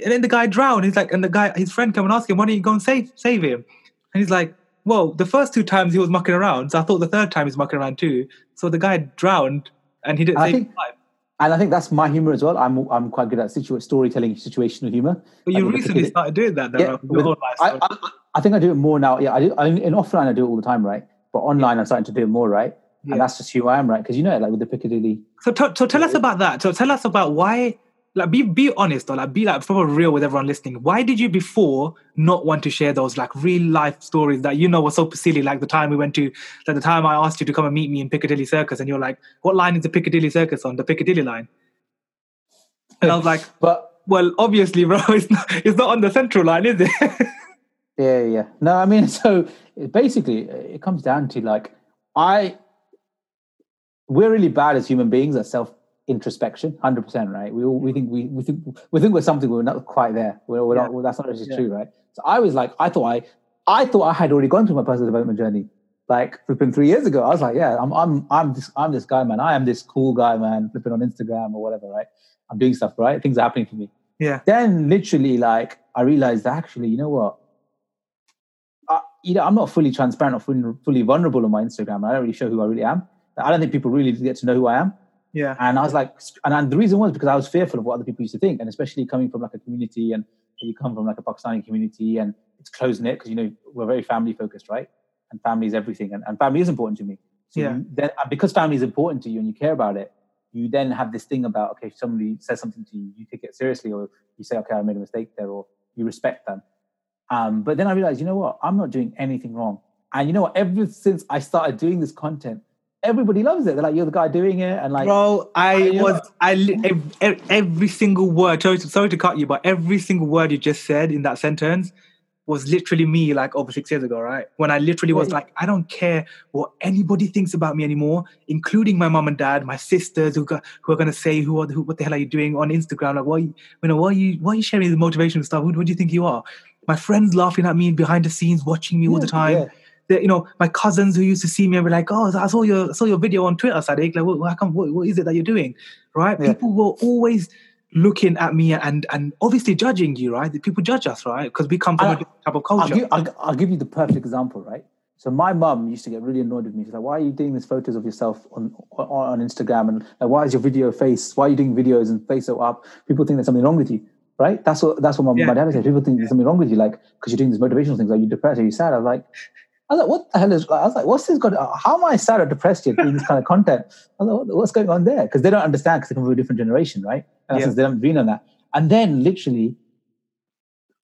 And then the guy drowned. He's like, and the guy, his friend, come and ask him, why don't you go and save save him? And he's like, well, the first two times he was mucking around, so I thought the third time he's mucking around too. So the guy drowned, and he didn't I save think- his life. And I think that's my humor as well. I'm I'm quite good at situ- storytelling, situational humor. But you recently started doing that, though. Yeah, with- I, I, I think I do it more now. Yeah, I do. I, in offline, I do it all the time, right? But online, I'm starting to do it more, right? Yeah. And that's just who I am, right? Because you know, like with the Piccadilly, So, t- so tell us about that. So tell us about why. Like, be be honest or like be like proper real with everyone listening. Why did you before not want to share those like real life stories that you know were so silly? Like the time we went to, like the time I asked you to come and meet me in Piccadilly Circus, and you're like, "What line is the Piccadilly Circus on? The Piccadilly line." And I was like, but "Well, obviously, bro, it's not it's not on the Central line, is it?" yeah, yeah. No, I mean, so basically, it comes down to like I. We're really bad as human beings at self introspection, hundred percent, right? We all we think we we think we think we're something we're not quite there. We're, we're Yeah. not. Well, that's not actually Yeah. true, right? So I was like, I thought I, I thought I had already gone through my personal development journey. Like flipping three years ago, I was like, yeah, I'm I'm I'm this I'm this guy, man. I am this cool guy, man. Flipping on Instagram or whatever, right? I'm doing stuff, right? Things are happening for me. yeah, then literally like i realized actually you know what I, you know i'm not fully transparent or fully, fully vulnerable on my instagram i don't really show who i really am i don't think people really get to know who i am yeah, and i was like and, and the reason was because i was fearful of what other people used to think and especially coming from like a community and you come from like a pakistani community and it's close knit because you know we're very family focused right? And family is everything and, and family is important to me. So Yeah. then because family is important to you and you care about it you then have this thing about okay if somebody says something to you you take it seriously or you say okay i made a mistake there or you respect them. Um, but then i realized you know what? I'm not doing anything wrong. And you know what? Ever since i started doing this content everybody loves it they're like you're the guy doing it and like bro. I was I li- ev- ev- every single word. Sorry to, sorry to cut you, but every single word you just said in that sentence was literally me like over six years ago, right? When I literally was Yeah. like, I don't care what anybody thinks about me anymore, including my mom and dad, my sisters who got, who are gonna say who, are, who what the hell are you doing on Instagram? Like, why you, know, why are you why are you sharing the motivational stuff? Who, who do you think you are? My friends laughing at me behind the scenes, watching me all the time. yeah. The- you know, my cousins who used to see me and be like, "Oh, I saw your I saw your video on Twitter, Sadiq. Like, what, what, what is it that you're doing?" Right? Yeah. People were always looking at me and and obviously judging you, right? People judge us, right? Because we come from a I- different type of I'll culture. give, I'll, I'll give you the perfect example, right? So my mum used to get really annoyed with me. She's like, "Why are you doing these photos of yourself on on, on Instagram? And like, why is your video face? Why are you doing videos and face so up? People think there's something wrong with you, right? That's what that's what my, Yeah. my dad said. People think there's something wrong with you, like because you're doing these motivational things. Are you depressed? Are you sad? I was like, I was like, what the hell is? I was like, what's this got? How am I sad or depressed yet doing this kind of content? I was like, what's going on there? Because they don't understand because they come from a different generation, right? And Yeah. they haven't been on that, and then literally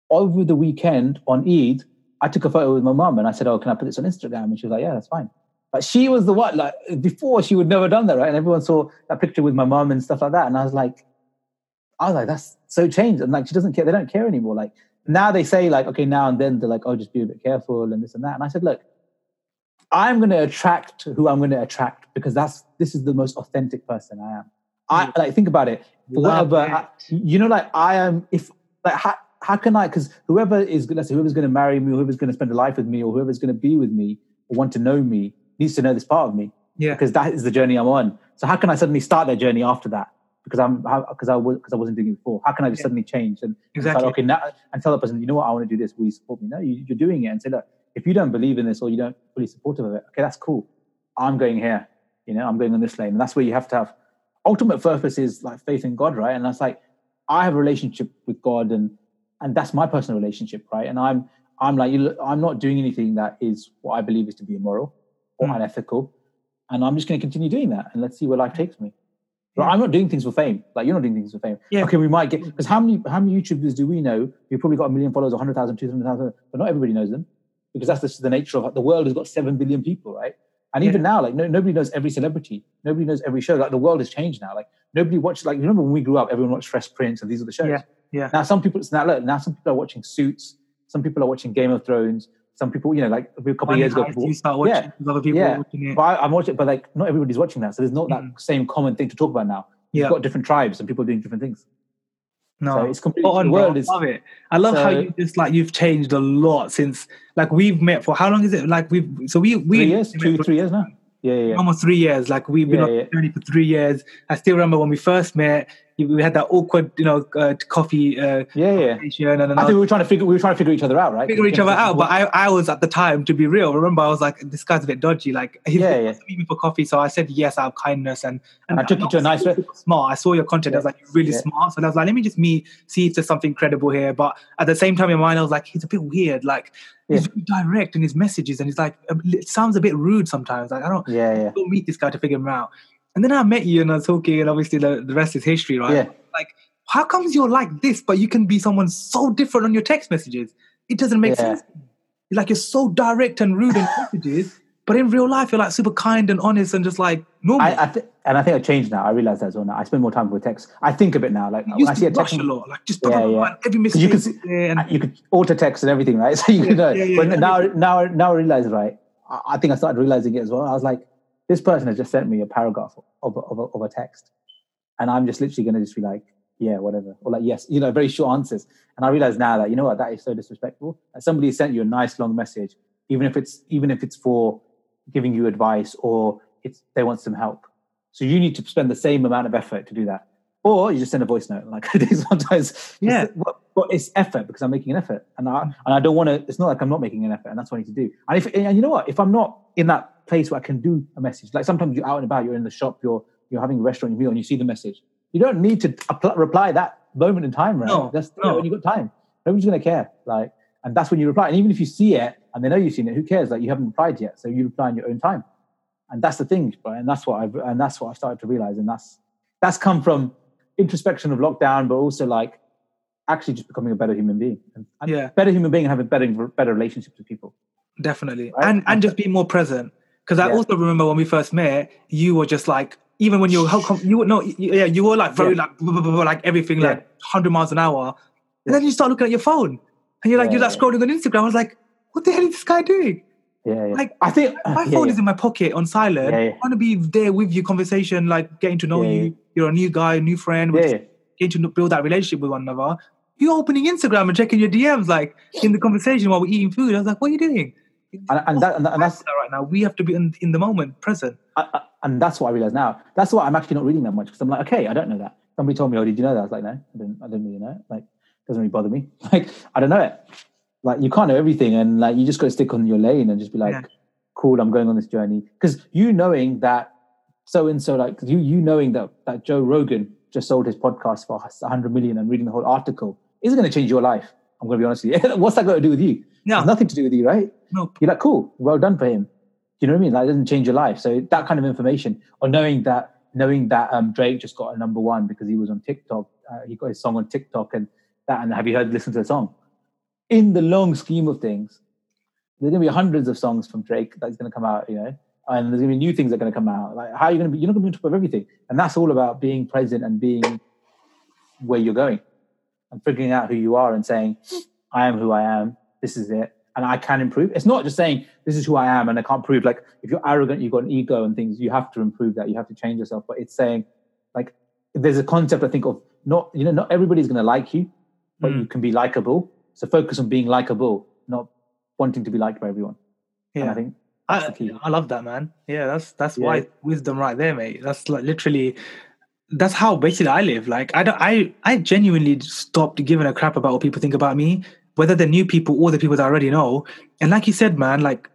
over the weekend on Eid, I took a photo with my mum and I said, "Oh, can I put this on Instagram?" And she was like, "Yeah, that's fine." But she was the one like before she would never done that, right? And everyone saw that picture with my mum and stuff like that, and I was like, I was like, that's so changed, and like she doesn't care. They don't care anymore. Like now they say like, okay, now and then they're like, oh, just be a bit careful and this and that. And I said, look, I'm going to attract who I'm going to attract because that's this is the most authentic person I am. I mm. like think about it. Love Whatever I- you know, like I am. If like how, how can I? Because whoever is let's say whoever's going to marry me, whoever's going to spend a life with me, or whoever's going to be with me or want to know me needs to know this part of me Yeah. because that is the journey I'm on. So how can I suddenly start that journey after that? Because I'm because I was because I wasn't doing it before. How can I just Yeah. suddenly change and, Exactly. start, okay now and tell the person, you know what, I want to do this. Will you support me? No, you, you're doing it and say, look, if you don't believe in this or you don't fully supportive of it, okay, that's cool. I'm going here. You know, I'm going on this lane, and that's where you have to have ultimate purpose is like faith in God, right? And that's like I have a relationship with God, and and that's my personal relationship, right? And I'm I'm like you, I'm not doing anything that is what I believe is to be immoral or Mm. unethical, and I'm just going to continue doing that, and let's see where life takes me. Yeah. I'm not doing things for fame. Like you're not doing things for fame. Yeah. Okay, we might get because how many how many YouTubers do we know who probably got a million followers, 100,000, 200,000, but not everybody knows them because that's just the nature of the world has got seven billion people, right? And even now, like no, nobody knows every celebrity, nobody knows every show. Like the world has changed now. Like nobody watches. Like you remember when we grew up, everyone watched Fresh Prince, and these are the shows. Yeah, yeah. Now some people it's now look, now some people are watching Suits. Some people are watching Game of Thrones. Some people, you know, like a couple of years ago, people, you start watching yeah, other people yeah. watching it. but I, I'm watching, but like not everybody's watching that, so there's not that Mm. same common thing to talk about now. You've Yeah. got different tribes and people doing different things. No, So it's completely on, bro. world I love it. I love how you just like you've changed a lot since like we've met for how long is it? Like we've so we we three years, two, for three years now. Yeah, yeah, almost three years. Like we've been Yeah, on the journey for three years. I still remember when we first met. We had that awkward, you know, uh, coffee uh, yeah, yeah. conversation, and I I think we were trying to figure we were trying to figure each other out, right? figure each other out. But I, I was at the time, to be real. Remember, I was like, this guy's a bit dodgy. Like, he Yeah, yeah, yeah. me for coffee, so I said yes out of kindness, and And I took you to a nice re- smart. I saw your content. I was like, you're really Yeah. smart. So I was like, let me just meet, see if there's something credible here. But at the same time, in my mind, I was like, he's a bit weird. Like, he's very direct in his messages, and he's like, it sounds a bit rude sometimes. Like, I don't, yeah, yeah, go meet this guy to figure him out. And then I met you and I was talking, and obviously the, the rest is history, right? Yeah. Like, how comes you're like this, but you can be someone so different on your text messages? It doesn't make Yeah. sense. Like, you're so direct and rude in messages, but in real life, you're like super kind and honest and just like normal. I, I th- and I think I changed now. I realize that as well now. I spend more time with text. I think a bit now. Like when I see a text, a lot, like just Yeah, yeah. every mistake. you can see- and you could auto text and everything, right? So you Yeah, know. yeah, yeah, but now, now, now I realize, right? I, I think I started realizing it as well. I was like, this person has just sent me a paragraph of of of a text, and I'm just literally going to just be like, yeah, whatever, or like, yes, you know, very short answers. And I realize now that you know what, that is so disrespectful. That somebody sent you a nice long message, even if it's even if it's for giving you advice or it's they want some help. So you need to spend the same amount of effort to do that. Or you just send a voice note, like I do sometimes. Yeah. but, but it's effort because I'm making an effort, and I mm. and I don't want to. It's not like I'm not making an effort, and that's what I need to do. And if and you know what, if I'm not in that place where I can do a message, like sometimes you're out and about, you're in the shop, you're you're having a restaurant meal, and you see the message, you don't need to apply, reply that moment in time, right? No, that's no. when you got time. Nobody's gonna care, like, and that's when you reply. And even if you see it and they know you've seen it, who cares? Like you haven't replied yet, so you reply in your own time and that's the thing right? and that's what i've and that's what I've started to realize and that's that's come from introspection of lockdown but also like actually just becoming a better human being and, and Yeah. better human being and having better better relationships with people Definitely. Right? And and just be more present. Because I Yeah. also remember when we first met, you were just like, even when you were, you were, no, yeah, you were like very Yeah. like, blah, blah, blah, blah, like everything like 100 miles an hour. And then you start looking at your phone and you're like, you're like scrolling on Instagram. I was like, what the hell is this guy doing? Yeah, yeah. Like, i think My yeah, phone yeah. is in my pocket on silent. Yeah. I want to be there with you, conversation, like getting to know you. You're a new guy, a new friend. We're yeah, yeah. getting to build that relationship with one another. You're opening Instagram and checking your DMs, like in the conversation while we're eating food. I was like, what are you doing? And, and, that, and, that- and that's right now. We have to be in, in the moment, present. I, I- and that's what I realize now. That's why I'm actually not reading that much because I'm like, okay, I don't know that. Somebody told me, oh, did you know that? I was like, no, I didn't. I didn't really know. it. Like, doesn't really bother me. Like, I don't know it. Like, you can't know everything, and like, you just got to stick on your lane and just be like, Yeah. cool, I'm going on this journey. Because you knowing that so and so, like, you you knowing that that Joe Rogan just sold his podcast for 100 million and reading the whole article isn't going to change your life. I'm going to be honest with you. What's that got to do with you? Yeah. It's nothing to do with you, right? No. you're like, cool, well done for him. Do you know what I mean? Like, it doesn't change your life. So that kind of information, or knowing that, knowing that um, Drake just got a number one because he was on TikTok, uh, he got his song on TikTok, and that, and have you heard, listen to the song? In the long scheme of things, there's going to be hundreds of songs from Drake that's going to come out, you know, and there's going to be new things that are going to come out. Like, how are you going to be? You're not going to be on top of everything, and that's all about being present and being where you're going, and figuring out who you are and saying, I am who I am. This is it. And I can improve. It's not just saying this is who I am and I can't prove. Like if you're arrogant, you've got an ego and things, you have to improve that. You have to change yourself. But it's saying like there's a concept I think of not, you know, not everybody's gonna like you, but Mm. you can be likable. So focus on being likable, not wanting to be liked by everyone. And Yeah. I think that's the I, key. I love that, man. Yeah, that's that's Yeah. why wisdom right there, mate. That's like literally that's how basically I live. Like I don't I I genuinely stopped giving a crap about what people think about me, whether they're new people or the people that I already know. And like you said, man, like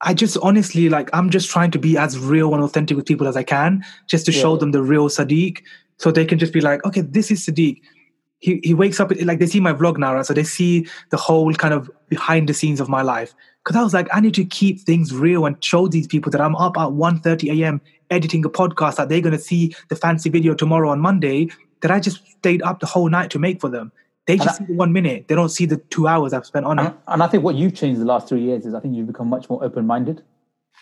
I just honestly like I'm just trying to be as real and authentic with people as I can, just to show them the real Sadiq, so they can just be like, okay, this is Sadiq. He he wakes up like they see my vlog now, right? So they see the whole kind of behind the scenes of my life. Because I was like, I need to keep things real and show these people that I'm up at 1.30 a.m. editing a podcast that they're gonna see the fancy video tomorrow on Monday that I just stayed up the whole night to make for them. They just see the one minute. They don't see the two hours I've spent on it. And, and I think what you've changed the last three years is I think you've become much more open-minded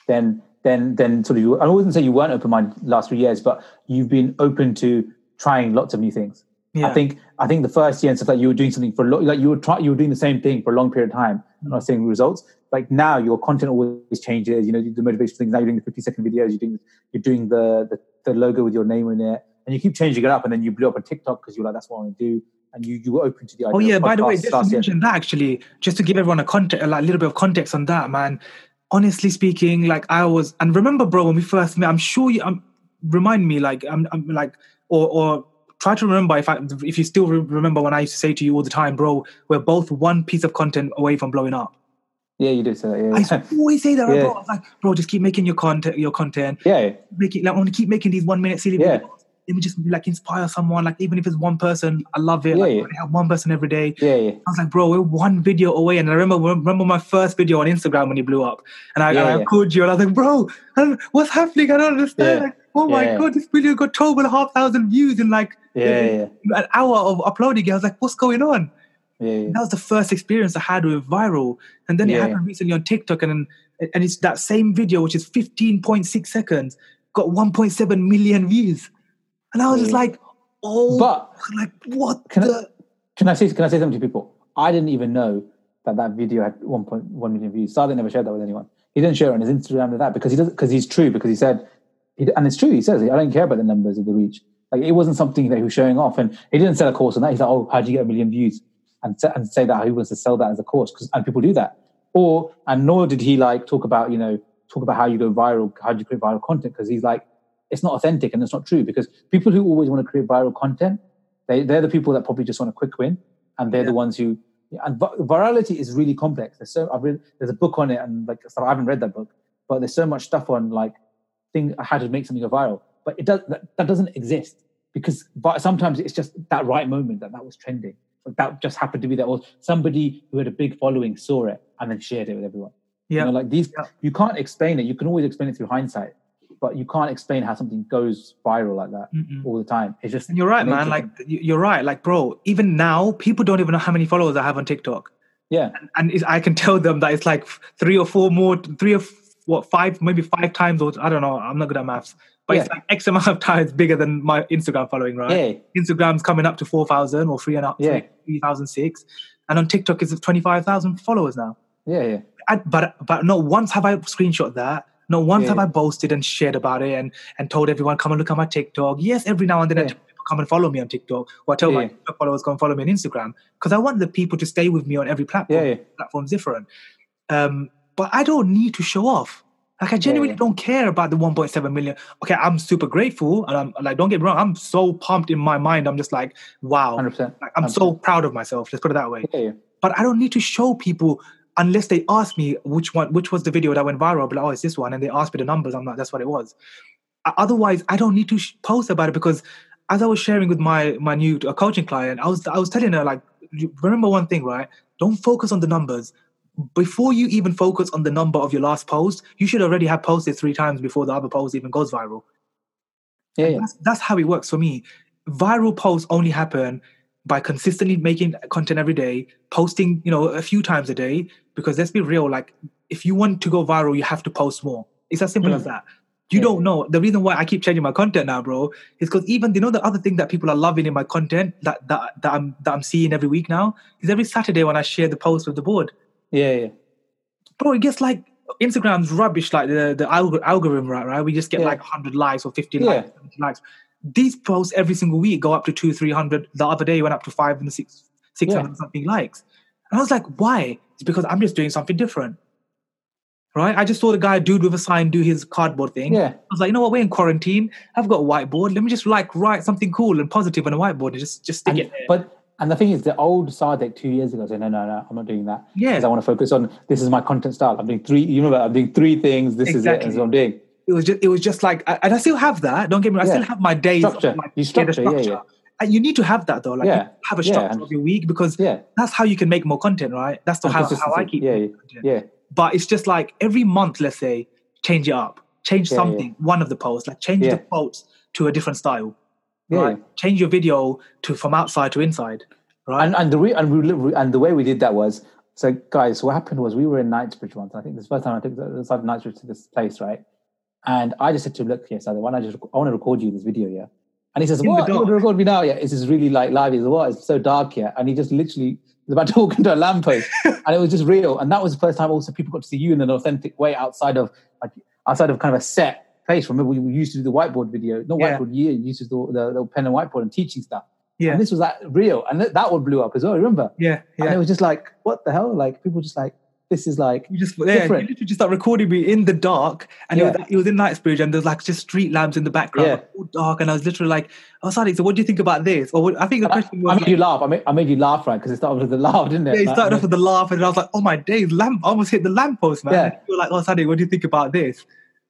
than than than sort of you. I wouldn't say you weren't open-minded last three years, but you've been open to trying lots of new things. Yeah. I think I think the first year and stuff like you were doing something for a lo- like you were try, you were doing the same thing for a long period of time and not seeing results. Like now your content always changes. You know the motivation things. Now you're doing the 50 second videos. You're doing you're doing the, the the logo with your name in it, and you keep changing it up. And then you blew up on TikTok because you're like that's what I want to do. And you you were open to the idea. Oh yeah, by the way, just to mention that actually, just to give everyone a context, like, a little bit of context on that, man. Honestly speaking, like I was, and remember, bro, when we first met, I'm sure you, um, remind me, like, I'm, I'm like, or or try to remember if I, if you still re- remember when I used to say to you all the time, bro, we're both one piece of content away from blowing up. Yeah, you did say that. I Yeah, used always say that, Yeah. bro. I was like, bro, just keep making your content, your content, yeah, make it like I want to keep making these one minute silly Yeah. videos. Let me just like inspire someone, like even if it's one person, I love it. Yeah, like yeah. I help one person every day. yeah, yeah. I was like, bro, we're one video away. And I remember remember my first video on Instagram when he blew up. And I, Yeah, and I called you and I was like, bro, what's happening? I don't understand. Like, oh my. God, this video got 12 and a half thousand views in like Yeah, yeah, an hour of uploading it. I was like, what's going on? yeah, yeah. That was the first experience I had with viral. And then it happened recently on TikTok. And, and it's that same video, which is 15.6 seconds, got 1.7 million views. And I was just like, oh, But like, what Can I- Can I say can I say something to people? I didn't even know that that video had 1.1 million views. Sadiq never shared that with anyone. He didn't share it on his Instagram with that because he doesn't because he's true because he said he, and it's true. He says I don't care about the numbers of the reach. Like it wasn't something that he was showing off, and he didn't sell a course on that. He's like, oh, how do you get a million views? And and say that he wants to sell that as a course because and people do that. Or and nor did he like talk about you know talk about how you go viral, how do you create viral content because he's like it's not authentic and it's not true because people who always want to create viral content they, they're the people that probably just want a quick win and they're the ones who and virality is really complex there's so I've read, there's a book on it and like stuff i haven't read that book but there's so much stuff on like thing how to make something go viral but it does that, that doesn't exist because but sometimes it's just that right moment that that was trending like that just happened to be there or somebody who had a big following saw it and then shared it with everyone Yeah. you know, like these, Yeah. you can't explain it. You can always explain it through hindsight, but you can't explain how something goes viral like that Mm-mm. all the time. It's just And you're right, man. Like you- you're right. Like, bro, even now, people don't even know how many followers I have on TikTok, yeah, and it's, I can tell them that it's like three or four more, three or what five, maybe five times, or I don't know. I'm not good at maths, but it's like X amount of times bigger than my Instagram following, right? yeah, Instagram's coming up to four thousand or three and up, Yeah. three thousand six, and on TikTok it's twenty five thousand followers now. yeah, yeah, I, but but not once have I screenshot that. Not once Yeah. have I boasted and shared about it and and told everyone come and look at my TikTok. Yes, every now and then I tell people come and follow me on TikTok, or I tell my TikTok followers come follow me on Instagram because I want the people to stay with me on every platform. yeah, yeah. Platform's different, um, but I don't need to show off. Like I genuinely yeah. don't care about the 1.7 million. Okay, I'm super grateful, and I'm like, don't get me wrong, I'm so pumped in my mind. I'm just like, wow, Hundred percent. like, I'm so proud of myself. Let's put it that way Yeah, yeah, but I don't need to show people unless they ask me which one, which was the video that went viral. But like, oh, it's this one, and they ask me the numbers. I'm like, that's what it was. Otherwise, I don't need to sh- post about it because, as I was sharing with my my new uh, coaching client, I was I was telling her like, remember one thing, right? Don't focus on the numbers. Before you even focus on the number of your last post, you should already have posted three times before the other post even goes viral. yeah, yeah. That's, that's how it works for me. Viral posts only happen by consistently making content every day, posting, you know, a few times a day. Because let's be real, like if you want to go viral, you have to post more. It's as simple Mm. as that. You Yeah. don't know. The reason why I keep changing my content now, bro, is because even you know the other thing that people are loving in my content that that, that I'm that I'm seeing every week now is every Saturday when I share the post with the board yeah, yeah. bro, it gets like Instagram's rubbish, like the the alg- algorithm, right? Right, we just get Yeah. like 100 likes or 50 Yeah. likes, 70 likes. These posts every single week go up to two, three hundred. The other day went up to five and six, six hundred Yeah. something likes, and I was like, why? It's because I'm just doing something different, right? I just saw the guy, dude with a sign, do his cardboard thing. Yeah, I was like, you know what? We're in quarantine. I've got a whiteboard. Let me just like write something cool and positive on a whiteboard and just just stick and, it there. but and the thing is, the old Sadiq two years ago said, no, no, no, I'm not doing that. Yeah. because I want to focus on this is my content style. I'm doing three. You remember, I'm doing three things. This is it. Exactly. That's what I'm doing. it was just it was just like and I still have that. Don't get me wrong, I still have my days Structure. like, You yeah, structure, yeah, yeah. And you need to have that though. Like Yeah. have a Yeah, structure of your week because Yeah, that's how you can make more content, right? That's the how, how I keep Yeah, yeah. But it's just like every month, let's say, change it up. Change Yeah, yeah. something, one of the posts, like change Yeah. the quotes to a different style. Yeah. Right. Change your video to from outside to inside. Right. And and the re- and, we, and the way we did that was so guys. What happened was we were in Knightsbridge once. I think this is the first time I took the side of Knightsbridge to this place, right? And I just said to him, "Look, yes, I want to just I want to record you this video, yeah." And he says, In "What? You want to record me now? Yeah, it's just really like live. He says, "What? It's so dark here." And he just literally was about to walk into a lamppost, and it was just real. And that was the first time also people got to see you in an authentic way outside of like outside of kind of a set place. Remember, we, used to do the whiteboard video, not Yeah. whiteboard. You used to do the, the pen and whiteboard and teaching stuff. Yeah. And this was like real, and that, that one blew up as well. Remember? Yeah, And it was just like, what the hell? Like people just like, this is like, You just yeah, you literally just start recording me in the dark, and it, was, it was in Knightsbridge, and there's like just street lamps in the background, Yeah. like, all dark, and I was literally like, "Oh, sorry. So, what do you think about this?" Or what, I think the I, question was, I made you laugh. I made, I made you laugh, right? Because it started with the laugh, didn't it? yeah, Like, started off with the laugh, and I was like, "Oh my days, lamp! I almost hit the lamppost, man." Yeah. You were like, "Oh, Sadi, what do you think about this?"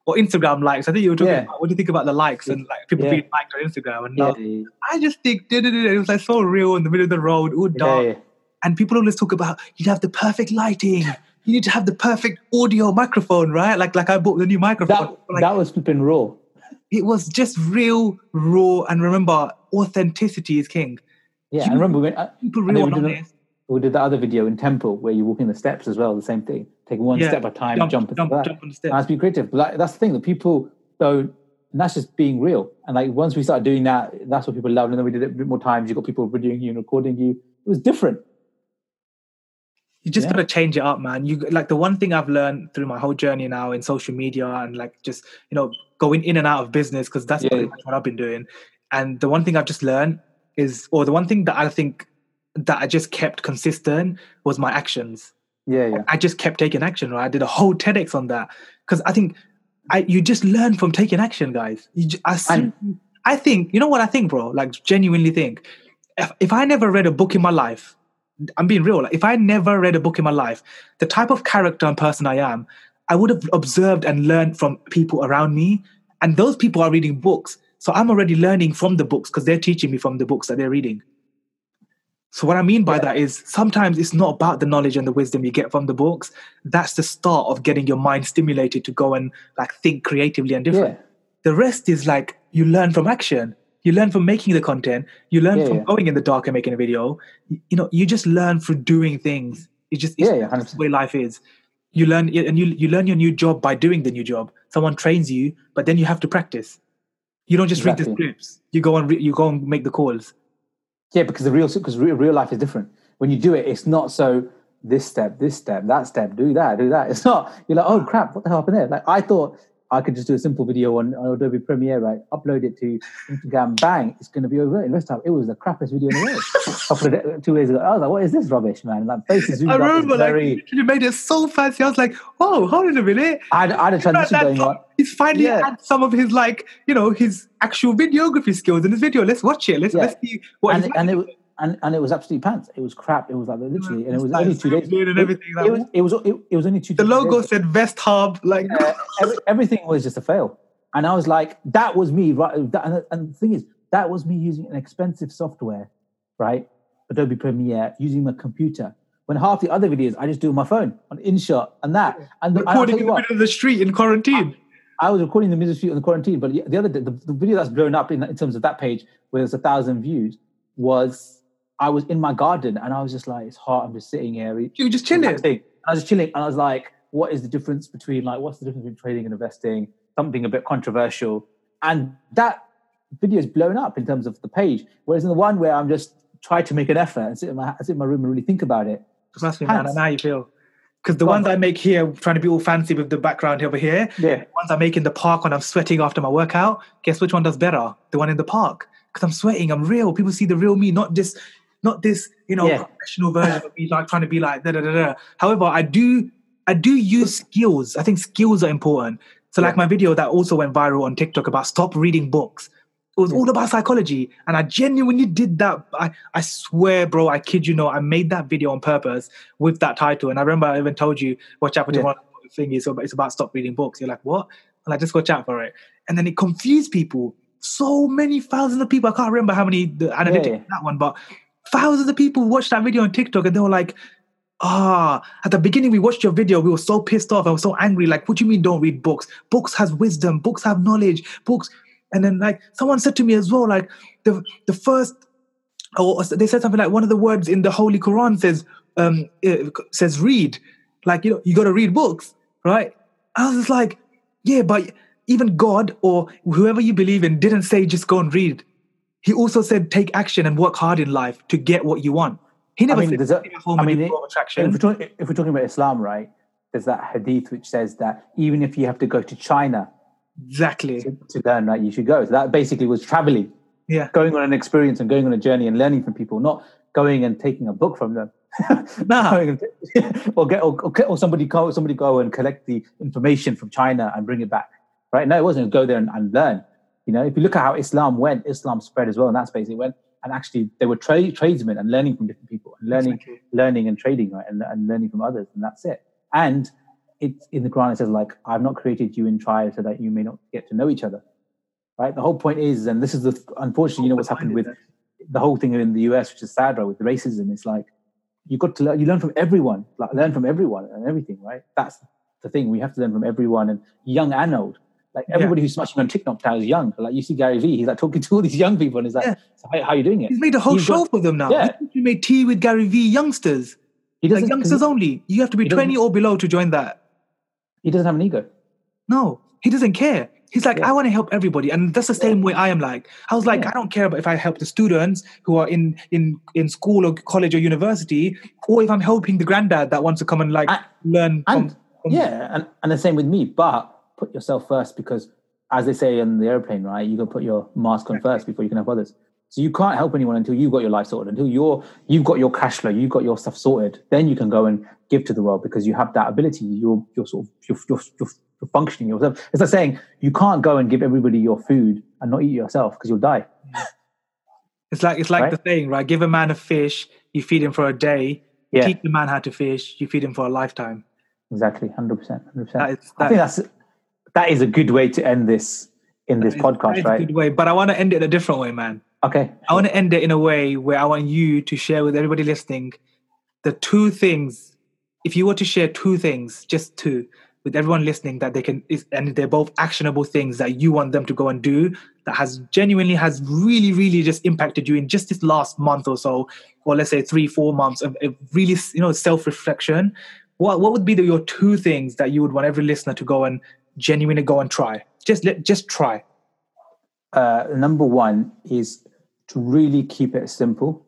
Or Instagram likes. I think you were talking Yeah. about what do you think about the likes and like people Yeah. being liked on Instagram. And yeah, yeah, I just think it was like so real in the middle of the road, all dark. and people always talk about you have the perfect lighting you need to have the perfect audio microphone right like like i bought the new microphone That, like that was flipping raw. it was just real raw and remember authenticity is king Yeah, You- and remember when uh, people real we did on it- this we did the other video in Temple where you're walking the steps as well, the same thing. Take one Yeah, step at a time, jump jump, jump, into jump, that. on the steps that's be creative. But that, that's the thing that people don't, and that's just being real. And like once we started doing that, that's what people loved. And then we did it a bit more times. You got people videoing you and recording you. It was different. you just Yeah. gotta change it up man you like the one thing i've learned through my whole journey now in social media and like just you know going in and out of business because that's Yeah. pretty much what i've been doing and the one thing i've just learned is or the one thing that i think that i just kept consistent was my actions Yeah, yeah. I just kept taking action. Right, I did a whole TEDx on that because I think I you just learn from taking action, guys. You, ju- I, I think you know what I think, bro. Like genuinely think, if, if I never read a book in my life, I'm being real. Like, if I never read a book in my life, the type of character and person I am, I would have observed and learned from people around me, and those people are reading books. So I'm already learning from the books because they're teaching me from the books that they're reading. So what I mean by Yeah. that is sometimes it's not about the knowledge and the wisdom you get from the books. That's the start of getting your mind stimulated to go and like think creatively and different. Yeah. The rest is like you learn from action. You learn from making the content. You learn Yeah, from going in the dark and making a video. You, you know, you just learn through doing things. It just it's Yeah, yeah, 100%. the way life is. You learn and you you learn your new job by doing the new job. Someone trains you, but then you have to practice. You don't just read the scripts. You go and re- you go and make the calls. Yeah, because the real because real, real life is different. When you do it, it's not so this step, this step, that step, do that, do that. It's not. You're like, oh crap, what the hell happened there? Like I thought I could just do a simple video on, on Adobe Premiere, right? Upload it to Instagram, bang, it's going to be over. In time, it was the crappiest video in the world. A couple of da- two days ago, I was like, what is this rubbish, man? Like faces I remember, like, very. you made it so fancy. I was like, "Oh, hold on a minute!" I had, I had a transition going on. He's finally Yeah. had some of his like, you know, his actual videography skills in this video. Let's watch it. Let's Yeah. let's see what. and, he's and it and, and it was absolutely pants. It was crap. It was like literally, and it was Like only two days. and It- everything, like, It was it was it, it was only two. the logo days. said Vest Hub. Like, uh, every, everything was just a fail. And I was like, that was me, right? And, and the thing is, that was me using an expensive software, right? Adobe Premiere, using my computer. When half the other videos I just do on my phone, on InShot and that. And, the, recording in the middle of the street in quarantine. I was recording the shoot on the quarantine, but the the other the, the video that's blown up in, in terms of that page, where there's a thousand views, was I was in my garden and I was just like, it's hot. I'm just sitting here. You were just chilling. I was chilling and I was like, what is the difference between like what's the difference between trading and investing? Something a bit controversial. And that video is blown up in terms of the page. Whereas in the one where I'm just trying to make an effort and sit in my sit in my room and really think about it. Trust me, man. I know how you feel. Because the ones I make here, trying to be all fancy with the background over here, Yeah. the ones I make in the park when I'm sweating after my workout, guess which one does better? The one in the park. Because I'm sweating, I'm real. People see the real me, not this, not this, you know, Yeah. professional version of me, like trying to be like da da da da. However, I do, I do use skills. I think skills are important. So, like Yeah. my video that also went viral on TikTok about stop reading books. It was Yeah. all about psychology, and I genuinely did that. I, I swear, bro, I kid you not, I made that video on purpose with that title. And I remember I even told you, watch out for Yeah. tomorrow thing is about, it's about stop reading books. You're like, what? And I just watch out for it. And then it confused people. So many thousands of people. I can't remember how many the analytics Yeah. that one, but thousands of people watched that video on TikTok and they were like, ah, at the beginning we watched your video, we were so pissed off. I was so angry. Like, what do you mean don't read books? Books has wisdom, books have knowledge, books. And then like someone said to me as well, like the the first or they said something like one of the words in the Holy Quran says um it says read. Like, you know, you gotta read books, right? I was just like, yeah, but even God or whoever you believe in didn't say just go and read. He also said take action and work hard in life to get what you want. He never I mean, said a- stay at home I mean, it- of if we're, talking, if we're talking about Islam, right? There's that hadith which says that even if you have to go to China Exactly. to, to learn, right, you should go. So that basically was traveling, Yeah. going on an experience and going on a journey and learning from people, not going and taking a book from them. And- or get or, or, or somebody go somebody go and collect the information from China and bring it back. Right? No, it wasn't go there and, and learn. You know, if you look at how Islam went, Islam spread as well in that space. It went and actually they were trade tradesmen and learning from different people and learning Exactly. learning and trading right and, and learning from others and that's it. And it in the quran it says like i've not created you in tribes so that you may not get to know each other. Right? The whole point is and this is the unfortunately you know what's happened with the whole thing in the us which is sad right with racism. It's like you got to learn you learn from everyone like learn from everyone and everything right? That's the thing. We have to learn from everyone and young and old like Yeah. everybody who's smashing on TikTok now is young. Like you see Gary Vee, he's like talking to all these young people, and he's like, Yeah. so how, how are you doing it? He's made a whole He's show got- for them now. Yeah. He made tea with Gary Vee youngsters. He Like youngsters only. You have to be 20 or below to join that. he doesn't have an ego. No, he doesn't care. He's like, Yeah. I want to help everybody, and that's the same way I am. Like, I was like, Yeah. I don't care about if I help the students who are in in in school or college or university, or if I'm helping the granddad that wants to come and like And- learn from. and from- yeah and, and the same with me but put yourself first because as they say on the airplane right you got to put your mask on first before you can help others so you can't help anyone until you've got your life sorted until you're you've got your cash flow you've got your stuff sorted then you can go and give to the world because you have that ability you're you're sort of you're, you're, you're, you're functioning yourself it's like saying you can't go and give everybody your food and not eat yourself because you'll die It's like it's like Right? the saying, right? Give a man a fish, you feed him for a day. yeah Teach the man how to fish, you feed him for a lifetime. exactly 100% 100% That is, i think that's that is a good way to end this in this that is- that podcast right good way, but I want to end it in a different way, man. okay I want to end it in a way where I want you to share with everybody listening the two things. If you were to share two things, just two, with everyone listening, that they can, and they're both actionable things that you want them to go and do, that has genuinely has really, really just impacted you in just this last month or so, or let's say three, four months of, of really, you know, self reflection. What what would be the, your two things that you would want every listener to go and genuinely go and try? Just let, just try. uh, number one is to really keep it simple.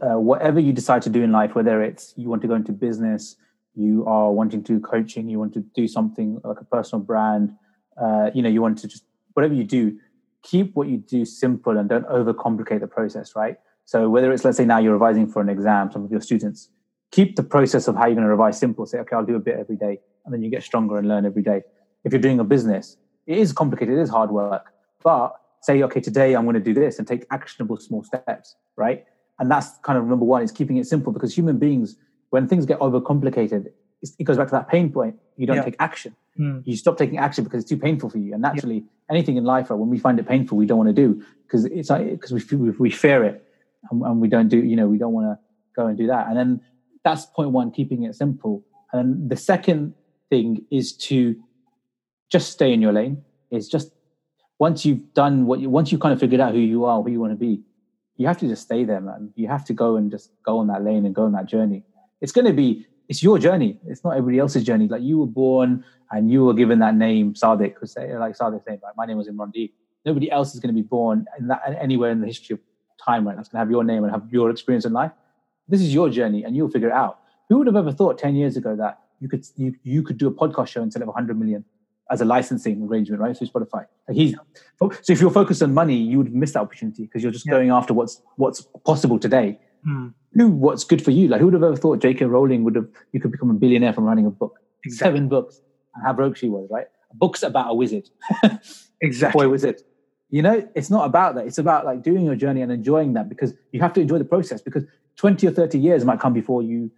Uh, whatever you decide to do in life, whether it's you want to go into business, you are wanting to do coaching, you want to do something like a personal brand, uh, you know, you want to just whatever you do, keep what you do simple and don't overcomplicate the process, right? So whether it's let's say now you're revising for an exam, some of your students, keep the process of how you're going to revise simple. Say, okay, I'll do a bit every day, and then you get stronger and learn every day. If you're doing a business, it is complicated, it is hard work, but say, okay, today I'm going to do this and take actionable small steps, right? And that's kind of number one is keeping it simple because human beings, when things get overcomplicated, it goes back to that pain point. You don't Yeah. take action. Mm. You stop taking action because it's too painful for you. And naturally, anything in life, right, when we find it painful, we don't want to do because it's like because we, feel- we fear it and, and we don't do. You know, we don't want to go and do that. And then that's point one, keeping it simple. And then the second thing is to just stay in your lane. Is just once you've done what you once you've kind of figured out who you are, who you want to be, you have to just stay there, man. You have to go and just go on that lane and go on that journey. It's going to be it's your journey. It's not everybody else's journey. Like you were born and you were given that name, Sadiq. Because like Sadiq's name, like my name was Imran D. Nobody else is going to be born in that anywhere in the history of time, right? That's going to have your name and have your experience in life. This is your journey, and you'll figure it out. Who would have ever thought ten years ago that you could you, you could do a podcast show it for 100 million as a licensing arrangement, right? Through Spotify. Like he's so if you're focused on money, you would miss that opportunity because you're just Yeah. going after what's what's possible today. Mm. Who what's good for you? Like who would have ever thought J.K. Rowling would have you could become a billionaire from writing a book, Exactly. seven books, and how broke she was, right? Books about a wizard, Exactly. boy wizard. You know, it's not about that. It's about like doing your journey and enjoying that because you have to enjoy the process because 20 or 30 years might come before you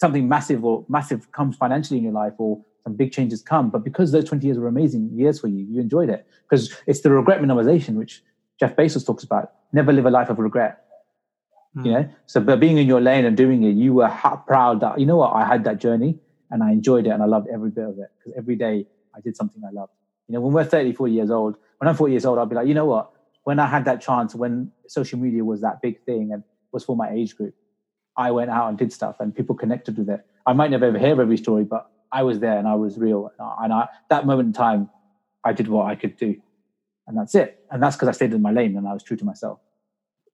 something massive or massive comes financially in your life or some big changes come. But because those 20 years were amazing years for you, you enjoyed it. Because it's the regret minimization, which Jeff Bezos talks about. Never live a life of regret. Mm. You know? So but being in your lane and doing it, you were proud that, you know what, I had that journey and I enjoyed it and I loved every bit of it. Because every day I did something I loved. You know, when we're 30, 40 years old, when I'm 40 years old, I'll be like, you know what? When I had that chance, when social media was that big thing and was for my age group, I went out and did stuff and people connected with it. I might never ever hear every story, but I was there and I was real. And I, that moment in time, I did what I could do. And that's it. And that's because I stayed in my lane and I was true to myself.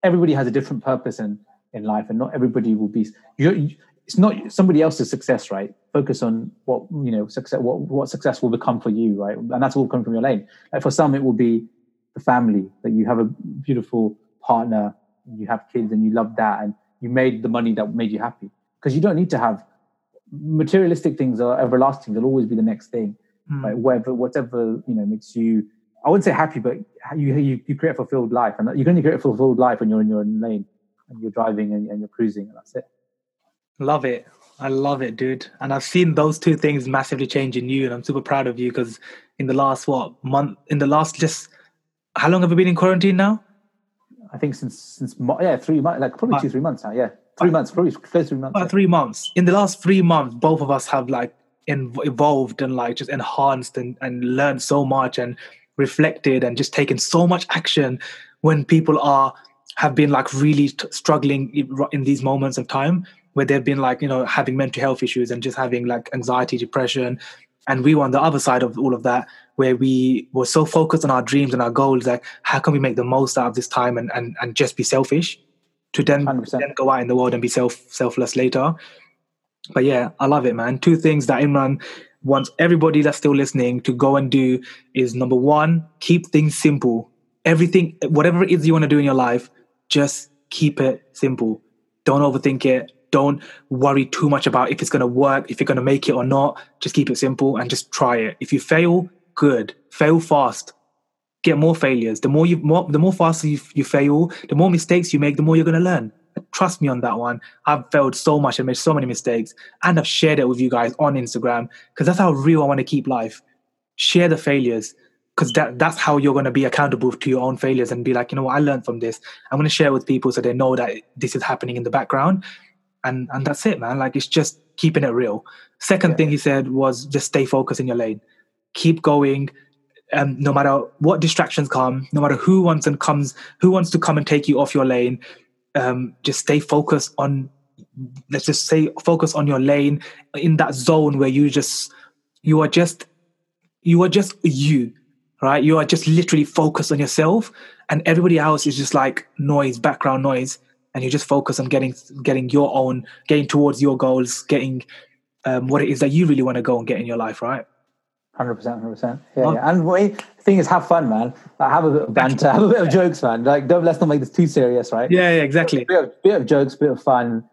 everybody has a different purpose in in life, and not everybody will be. You, it's not somebody else's success, right? Focus on what you know success. What what success will become for you, right? And that's all coming from your lane. Like for some, it will be the family that you have a beautiful partner, you have kids, and you love that, and you made the money that made you happy. Because you don't need to have materialistic things are everlasting. They'll always be the next thing. Mm. Like whatever, whatever you know makes you. I wouldn't say happy, but you you, you create a fulfilled life, and you can only create a fulfilled life when you're in your own lane and you're driving and, and you're cruising, and that's it. Love it. I love it, dude. And I've seen those two things massively change in you, and I'm super proud of you because in the last what month, in the last just how long have you been in quarantine now? I think since since yeah three months, like probably two three months now. Yeah, three months, probably close three months. About three months. In the last three months, both of us have like evolved and like just enhanced and and learned so much and reflected and just taken so much action when people are have been like really t- struggling in these moments of time where they've been like you know having mental health issues and just having like anxiety depression and we were on the other side of all of that where we were so focused on our dreams and our goals like how can we make the most out of this time and and, and just be selfish to then, then go out in the world and be self selfless later but yeah i love it man two things that imran wants everybody that's still listening to go and do is number one keep things simple everything whatever it is you want to do in your life just keep it simple don't overthink it don't worry too much about if it's going to work, if you're going to make it or not. Just keep it simple and just try it. If you fail, good. Fail fast. Get more failures. The more you, more, the more faster you, you fail, the more mistakes you make, the more you're going to learn. Trust me on that one. I've failed so much and made so many mistakes, and I've shared it with you guys on Instagram because that's how real I want to keep life. Share the failures because that that's how you're going to be accountable to your own failures and be like, you know what, I learned from this. I'm going to share with people so they know that this is happening in the background and and that's it man like it's just keeping it real second yeah. thing he said was just stay focused in your lane keep going um, no matter what distractions come no matter who wants and comes who wants to come and take you off your lane um, just stay focused on let's just say focus on your lane in that zone where you just you are just you are just you right? You are just literally focused on yourself and everybody else is just like noise background noise and you just focus on getting getting your own getting towards your goals getting um, what it is that you really want to go and get in your life right 100% 100% yeah, oh. yeah. and the thing is have fun man. Like, have a bit of banter have a bit of jokes man. Like don't let's not make this too serious right? Yeah, yeah exactly. A bit, of, bit of jokes bit of fun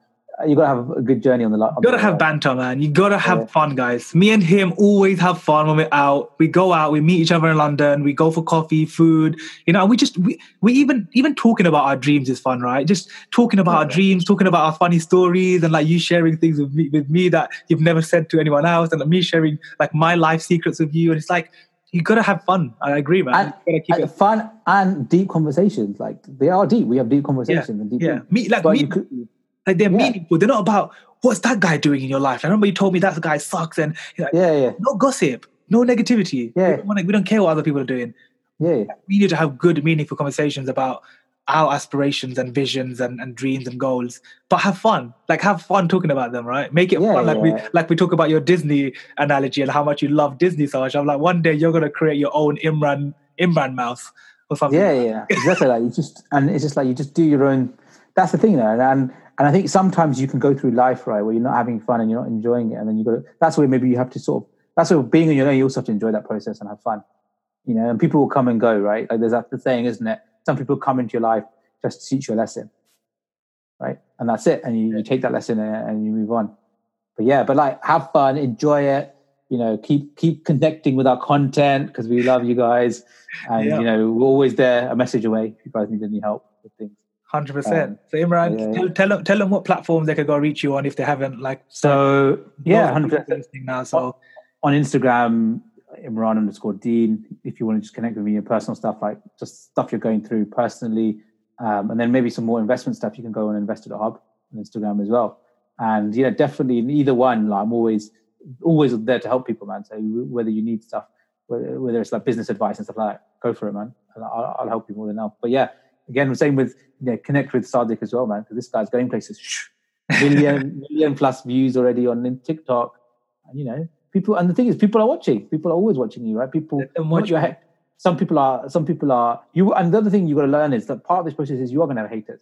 you gotta have a good journey on the. lot. you gotta have ride. banter, man. You gotta have yeah. fun, guys. Me and him always have fun when we're out. We go out, we meet each other in London. We go for coffee, food. You know, we just we, we even even talking about our dreams is fun, right? Just talking about yeah. our dreams, talking about our funny stories, and like you sharing things with me with me that you've never said to anyone else, and like, me sharing like my life secrets with you. And it's like you gotta have fun. I agree, man. And, you gotta keep it fun and deep conversations. Like they are deep. We have deep conversations. Yeah, and deep yeah. Me, like me, could, like they're yeah. meaningful. They're not about what's that guy doing in your life. I remember you told me that guy sucks, and like, yeah, yeah, no gossip, no negativity. Yeah, we don't, wanna, we don't care what other people are doing. Yeah, we need to have good, meaningful conversations about our aspirations and visions and, and dreams and goals, but have fun. Like have fun talking about them, right? Make it yeah, fun. Like yeah. we like we talk about your Disney analogy and how much you love Disney so much. I'm like, one day you're gonna create your own Imran Imran mouth or something. Yeah, yeah, exactly. like you just and it's just like you just do your own. That's the thing, though, and and I think sometimes you can go through life, right, where you're not having fun and you're not enjoying it. And then you got to, that's where maybe you have to sort of, that's where being on your own, you also have to enjoy that process and have fun. You know, and people will come and go, right? Like there's that the saying, isn't it? Some people come into your life just to teach you a lesson, right? And that's it. And you, you take that lesson and, and you move on. But yeah, but like have fun, enjoy it. You know, keep keep connecting with our content because we love you guys, and yeah. you know we're always there, a message away. If you guys need any help with things. Hundred um, percent. So Imran, yeah, tell, tell, them tell them what platforms they could go reach you on if they haven't like. So yeah, hundred percent. Now, so on Instagram, Imran underscore Dean. If you want to just connect with me, your personal stuff like just stuff you're going through personally, um, and then maybe some more investment stuff, you can go on Investor Hub on Instagram as well. And you know, definitely in either one, like, I'm always always there to help people, man. So whether you need stuff, whether, whether it's like business advice and stuff like that, go for it, man. I'll, I'll help you more than now. But yeah again, same with you know, connect with Sadiq as well, man, because this guy's going places. million million plus views already on TikTok. And, you know, people and the thing is people are watching. People are always watching you, right? People watch your head. some people are some people are you and the other thing you've got to learn is that part of this process is you are going to have haters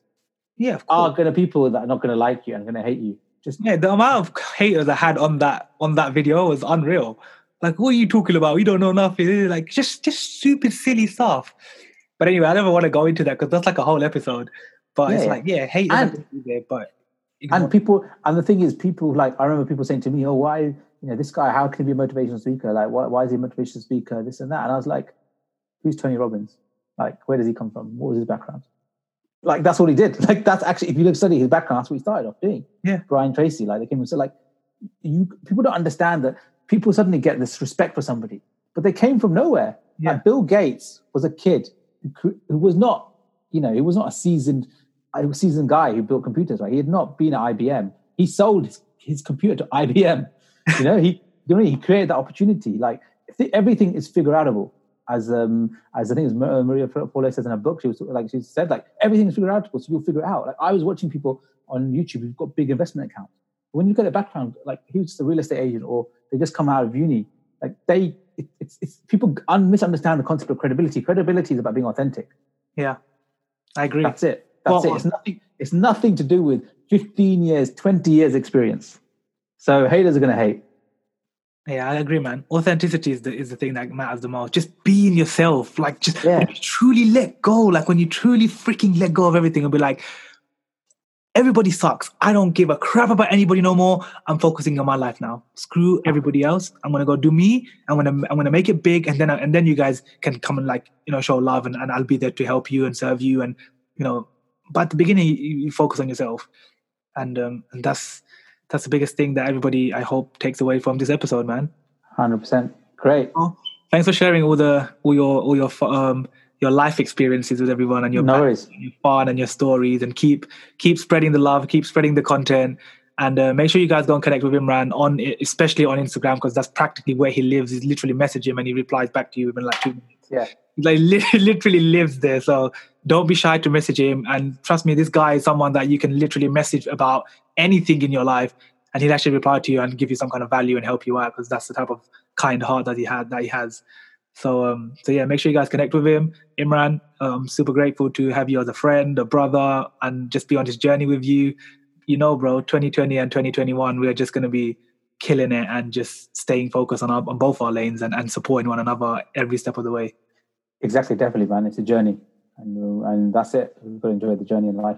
Yeah, of are going to people that are not going to like you and going to hate you just Yeah, the amount of haters I had on that on that video was unreal. Like, what are you talking about? We don't know nothing. Like, just just stupid, silly stuff. But anyway, I never want to go into that because that's like a whole episode. But it's Yeah. like, yeah, hate And- there, but and people and the thing is people like i remember people saying to me oh why you know this guy how can he be a motivational speaker? Like why, why is he a motivational speaker? This and that. And i was like who's tony robbins? Like where does he come from? What was his background? Like that's all he did. Like that's actually if you look study his background that's what he started off doing. Yeah. brian tracy like they came and said like you people don't understand that people suddenly get this respect for somebody but they came from nowhere. Yeah. like bill gates was a kid who, was not you know he was not a seasoned a seasoned guy who built computers, right? He had not been at IBM. He sold his, his computer to IBM. You know, he you know, he created that opportunity. Like everything is figure outable, as um as I think as Marie Forleo says in her book, she was like she said like everything is figure outable, so you'll figure it out. Like I was watching people on YouTube who've got big investment accounts. When you at their background, like he was just a real estate agent or they just come out of uni, like they it, it's, it's people un- misunderstand the concept of credibility. Credibility is about being authentic. yeah, I agree. That's it. That's Well, it. It's nothing. It's nothing to do with 15 years, 20 years experience. So haters are going to hate. Yeah, I agree, man. Authenticity is the is the thing that matters the most. Just being yourself, like just Yeah. truly let go, like when you truly freaking let go of everything and be like, everybody sucks. I don't give a crap about anybody no more. I'm focusing on my life now. Screw everybody else. I'm gonna go do me. I'm gonna I'm gonna make it big, and then and then you guys can come and like you know show love, and, and I'll be there to help you and serve you, and you know. But at the beginning, you, you focus on yourself, and um and that's that's the biggest thing that everybody I hope takes away from this episode, man. 100%. Great. Thanks for sharing all the all your all your um your life experiences with everyone and your No worries. your fun and your stories and keep keep spreading the love, keep spreading the content, and uh, make sure you guys go and connect with Imran on especially on Instagram because that's practically where he lives. He's literally message him and he replies back to you within like two minutes. Yeah. like li- literally lives there. So don't be shy to message him. And trust me, this guy is someone that you can literally message about anything in your life, and he'll actually reply to you and give you some kind of value and help you out because that's the type of kind heart that he had that he has. So um, so yeah, make sure you guys connect with him, Imran. Um, super grateful to have you as a friend, a brother, and just be on this journey with you. You know, bro, 2020 and 2021, we're just gonna be killing it and just staying focused on our, on both our lanes and, and supporting one another every step of the way. Exactly. Definitely, man. It's a journey. And, uh, and that's it. We've got to enjoy the journey in life.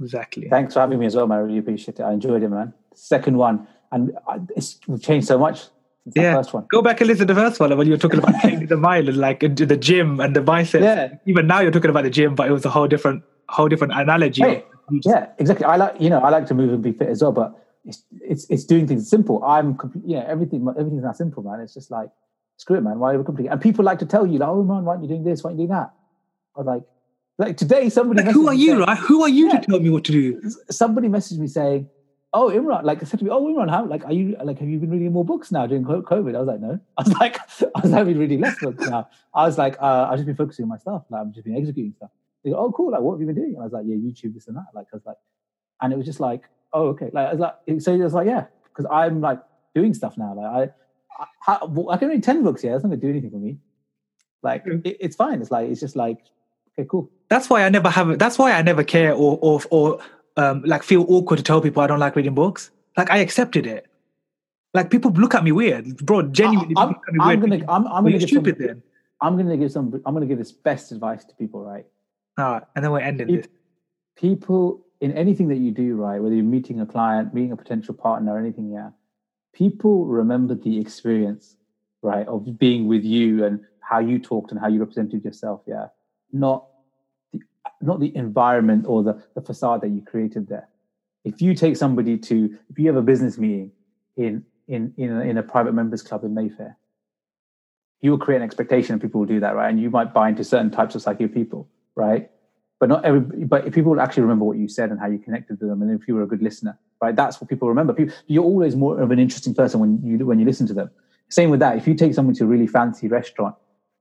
Exactly. Thanks for having me as well, man. I really appreciate it. I enjoyed it, man. Second one. And it's we've changed so much since Yeah. the first one. Go back and listen to the first one when you were talking about the mile and like into the gym and the biceps. Yeah. Even now you're talking about the gym, but it was a whole different, whole different analogy. Hey, yeah, exactly. I like you know I like to move and be fit as well, but it's it's it's doing things simple. I'm complete. Yeah, everything everything's not simple, man. It's just like screw it, man. Why are we complicated? And people like to tell you, like, oh man, why aren't you doing this? Why aren't you doing that? I was like, like today somebody. Like, who are you, saying- right? Who are you Yeah. to tell me what to do? Somebody messaged me saying, "Oh, Imran, like said to me, oh Imran, how like are you like have you been reading more books now during COVID?" I was like, "No." I was like, "I was like, been reading less books now." I was like, uh, "I've just been focusing on my stuff. Like, I've just been executing stuff." They go, "Oh, cool. Like, what have you been doing?" And I was like, "Yeah, YouTube, this and that." Like, I was like, and it was just like, "Oh, okay." Like, I was like, so it was like, "Yeah," because I'm like doing stuff now. Like, I, I, how- I can read ten books. Yeah, that's not gonna do anything for me. Like, it, it's fine. It's like, it's just like, okay, cool. That's why I never have. That's why I never care or or or um like feel awkward to tell people I don't like reading books. Like I accepted it. Like people look at me weird, bro. Genuinely, I'm, look at me I'm gonna, I'm, I'm gonna give some, then. I'm gonna give some. I'm gonna give this best advice to people. Right, All right, and then we're ending If- this. people in anything that you do, right, whether you're meeting a client, meeting a potential partner, or anything, yeah, people remember the experience, right, of being with you and how you talked and how you represented yourself, yeah, not not the environment or the, the facade that you created there. If you take somebody to, if you have a business meeting in in in a, in a private members club in Mayfair, you will create an expectation and people will do that, right? And you might buy into certain types of psyche people, right? But not every, but if people will actually remember what you said and how you connected to them, and if you were a good listener, right? That's what people remember. People, you're always more of an interesting person when you when you listen to them. Same with that. If you take someone to a really fancy restaurant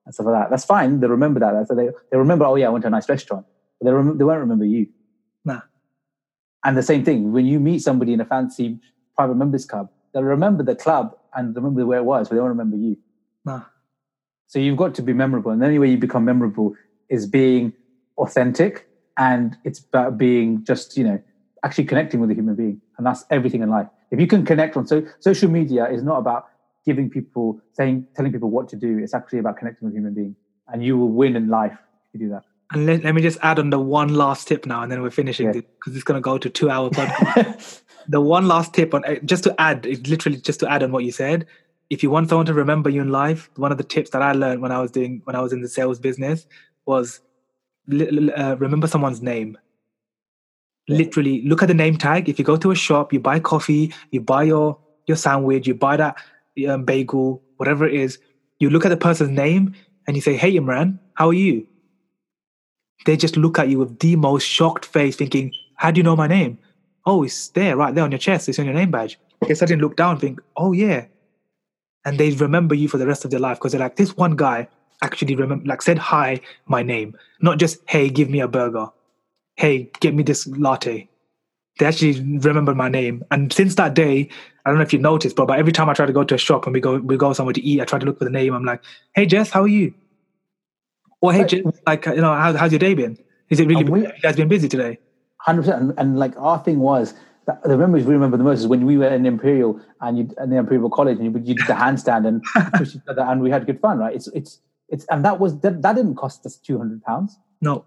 and stuff like that, that's fine. They remember that. So they they remember, oh yeah, I went to a nice restaurant. They rem- they won't remember you. Nah. And the same thing when you meet somebody in a fancy private members club, they'll remember the club and remember where it was, but they won't remember you. Nah. So you've got to be memorable. And the only way you become memorable is being authentic and it's about being just, you know, actually connecting with a human being. And that's everything in life. If you can connect on so social media is not about giving people saying telling people what to do. It's actually about connecting with a human being. And you will win in life if you do that. And let, let me just add on the one last tip now, and then we're finishing Yeah. because it's going to go to two hour podcast. the one last tip on eh, just to add, it literally just to add on what you said. If you want someone to remember you in life, one of the tips that I learned when I was doing when I was in the sales business was uh, remember someone's name. Literally, look at the name tag. If you go to a shop, you buy coffee, you buy your your sandwich, you buy that um, bagel, whatever it is. You look at the person's name and you say, "Hey, Imran, how are you?" They just look at you with the most shocked face, thinking, "How do you know my name?" Oh, it's there, right there on your chest. It's on your name badge. They suddenly look down, and think, "Oh yeah," and they remember you for the rest of their life because they're like, "This one guy actually remember, like, said hi, my name, not just hey, give me a burger, hey, get me this latte." They actually remember my name, and since that day, I don't know if you noticed, but, but every time I try to go to a shop and we go we go somewhere to eat, I try to look for the name. I'm like, "Hey, Jess, how are you?" Or "Hey. Like, you know, how, how's your day been? Is it really? We- you guys been busy today?" Hundred percent, and, like our thing was that the memories we remember the most is when we were in Imperial and you in the Imperial College and you, you did the handstand and pushed each other and we had good fun, right? It's it's it's and that was that, that didn't cost us two hundred pounds. No,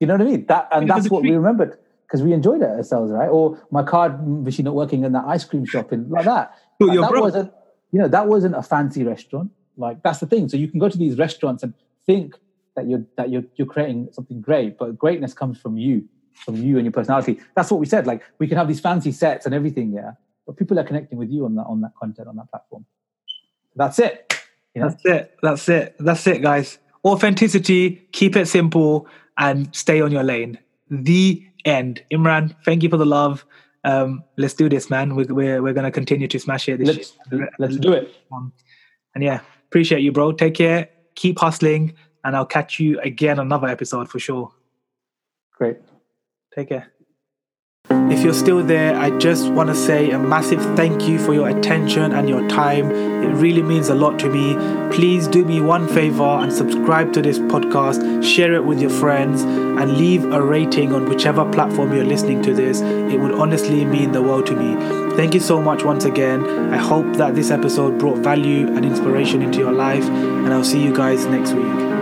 You know what I mean? That and It that's what we remembered because we enjoyed it ourselves, right? Or my card machine not working in that ice cream shop and like that. And that broke. wasn't you know that wasn't a fancy restaurant. Like that's the thing. So you can go to these restaurants and think that you're that you're you're creating something great, but greatness comes from you, from you and your personality. That's what we said. Like we can have these fancy sets and everything, yeah, but people are connecting with you on that on that content on that platform. That's it. You know? That's it. That's it. That's it, guys. Authenticity, keep it simple, and stay on your lane. The end. Imran, thank you for the love. Um, let's do this, man. We're, we're, we're going to continue to smash it. This Let's year. let's do it. Um, and yeah, appreciate you, bro. Take care. Keep hustling, and I'll catch you again another episode for sure. Great. Take care. If you're still there, I just want to say a massive thank you for your attention and your time. It really means a lot to me. Please do me one favor and subscribe to this podcast, share it with your friends, and leave a rating on whichever platform you're listening to this. It would honestly mean the world to me. Thank you so much once again. I hope that this episode brought value and inspiration into your life, and I'll see you guys next week.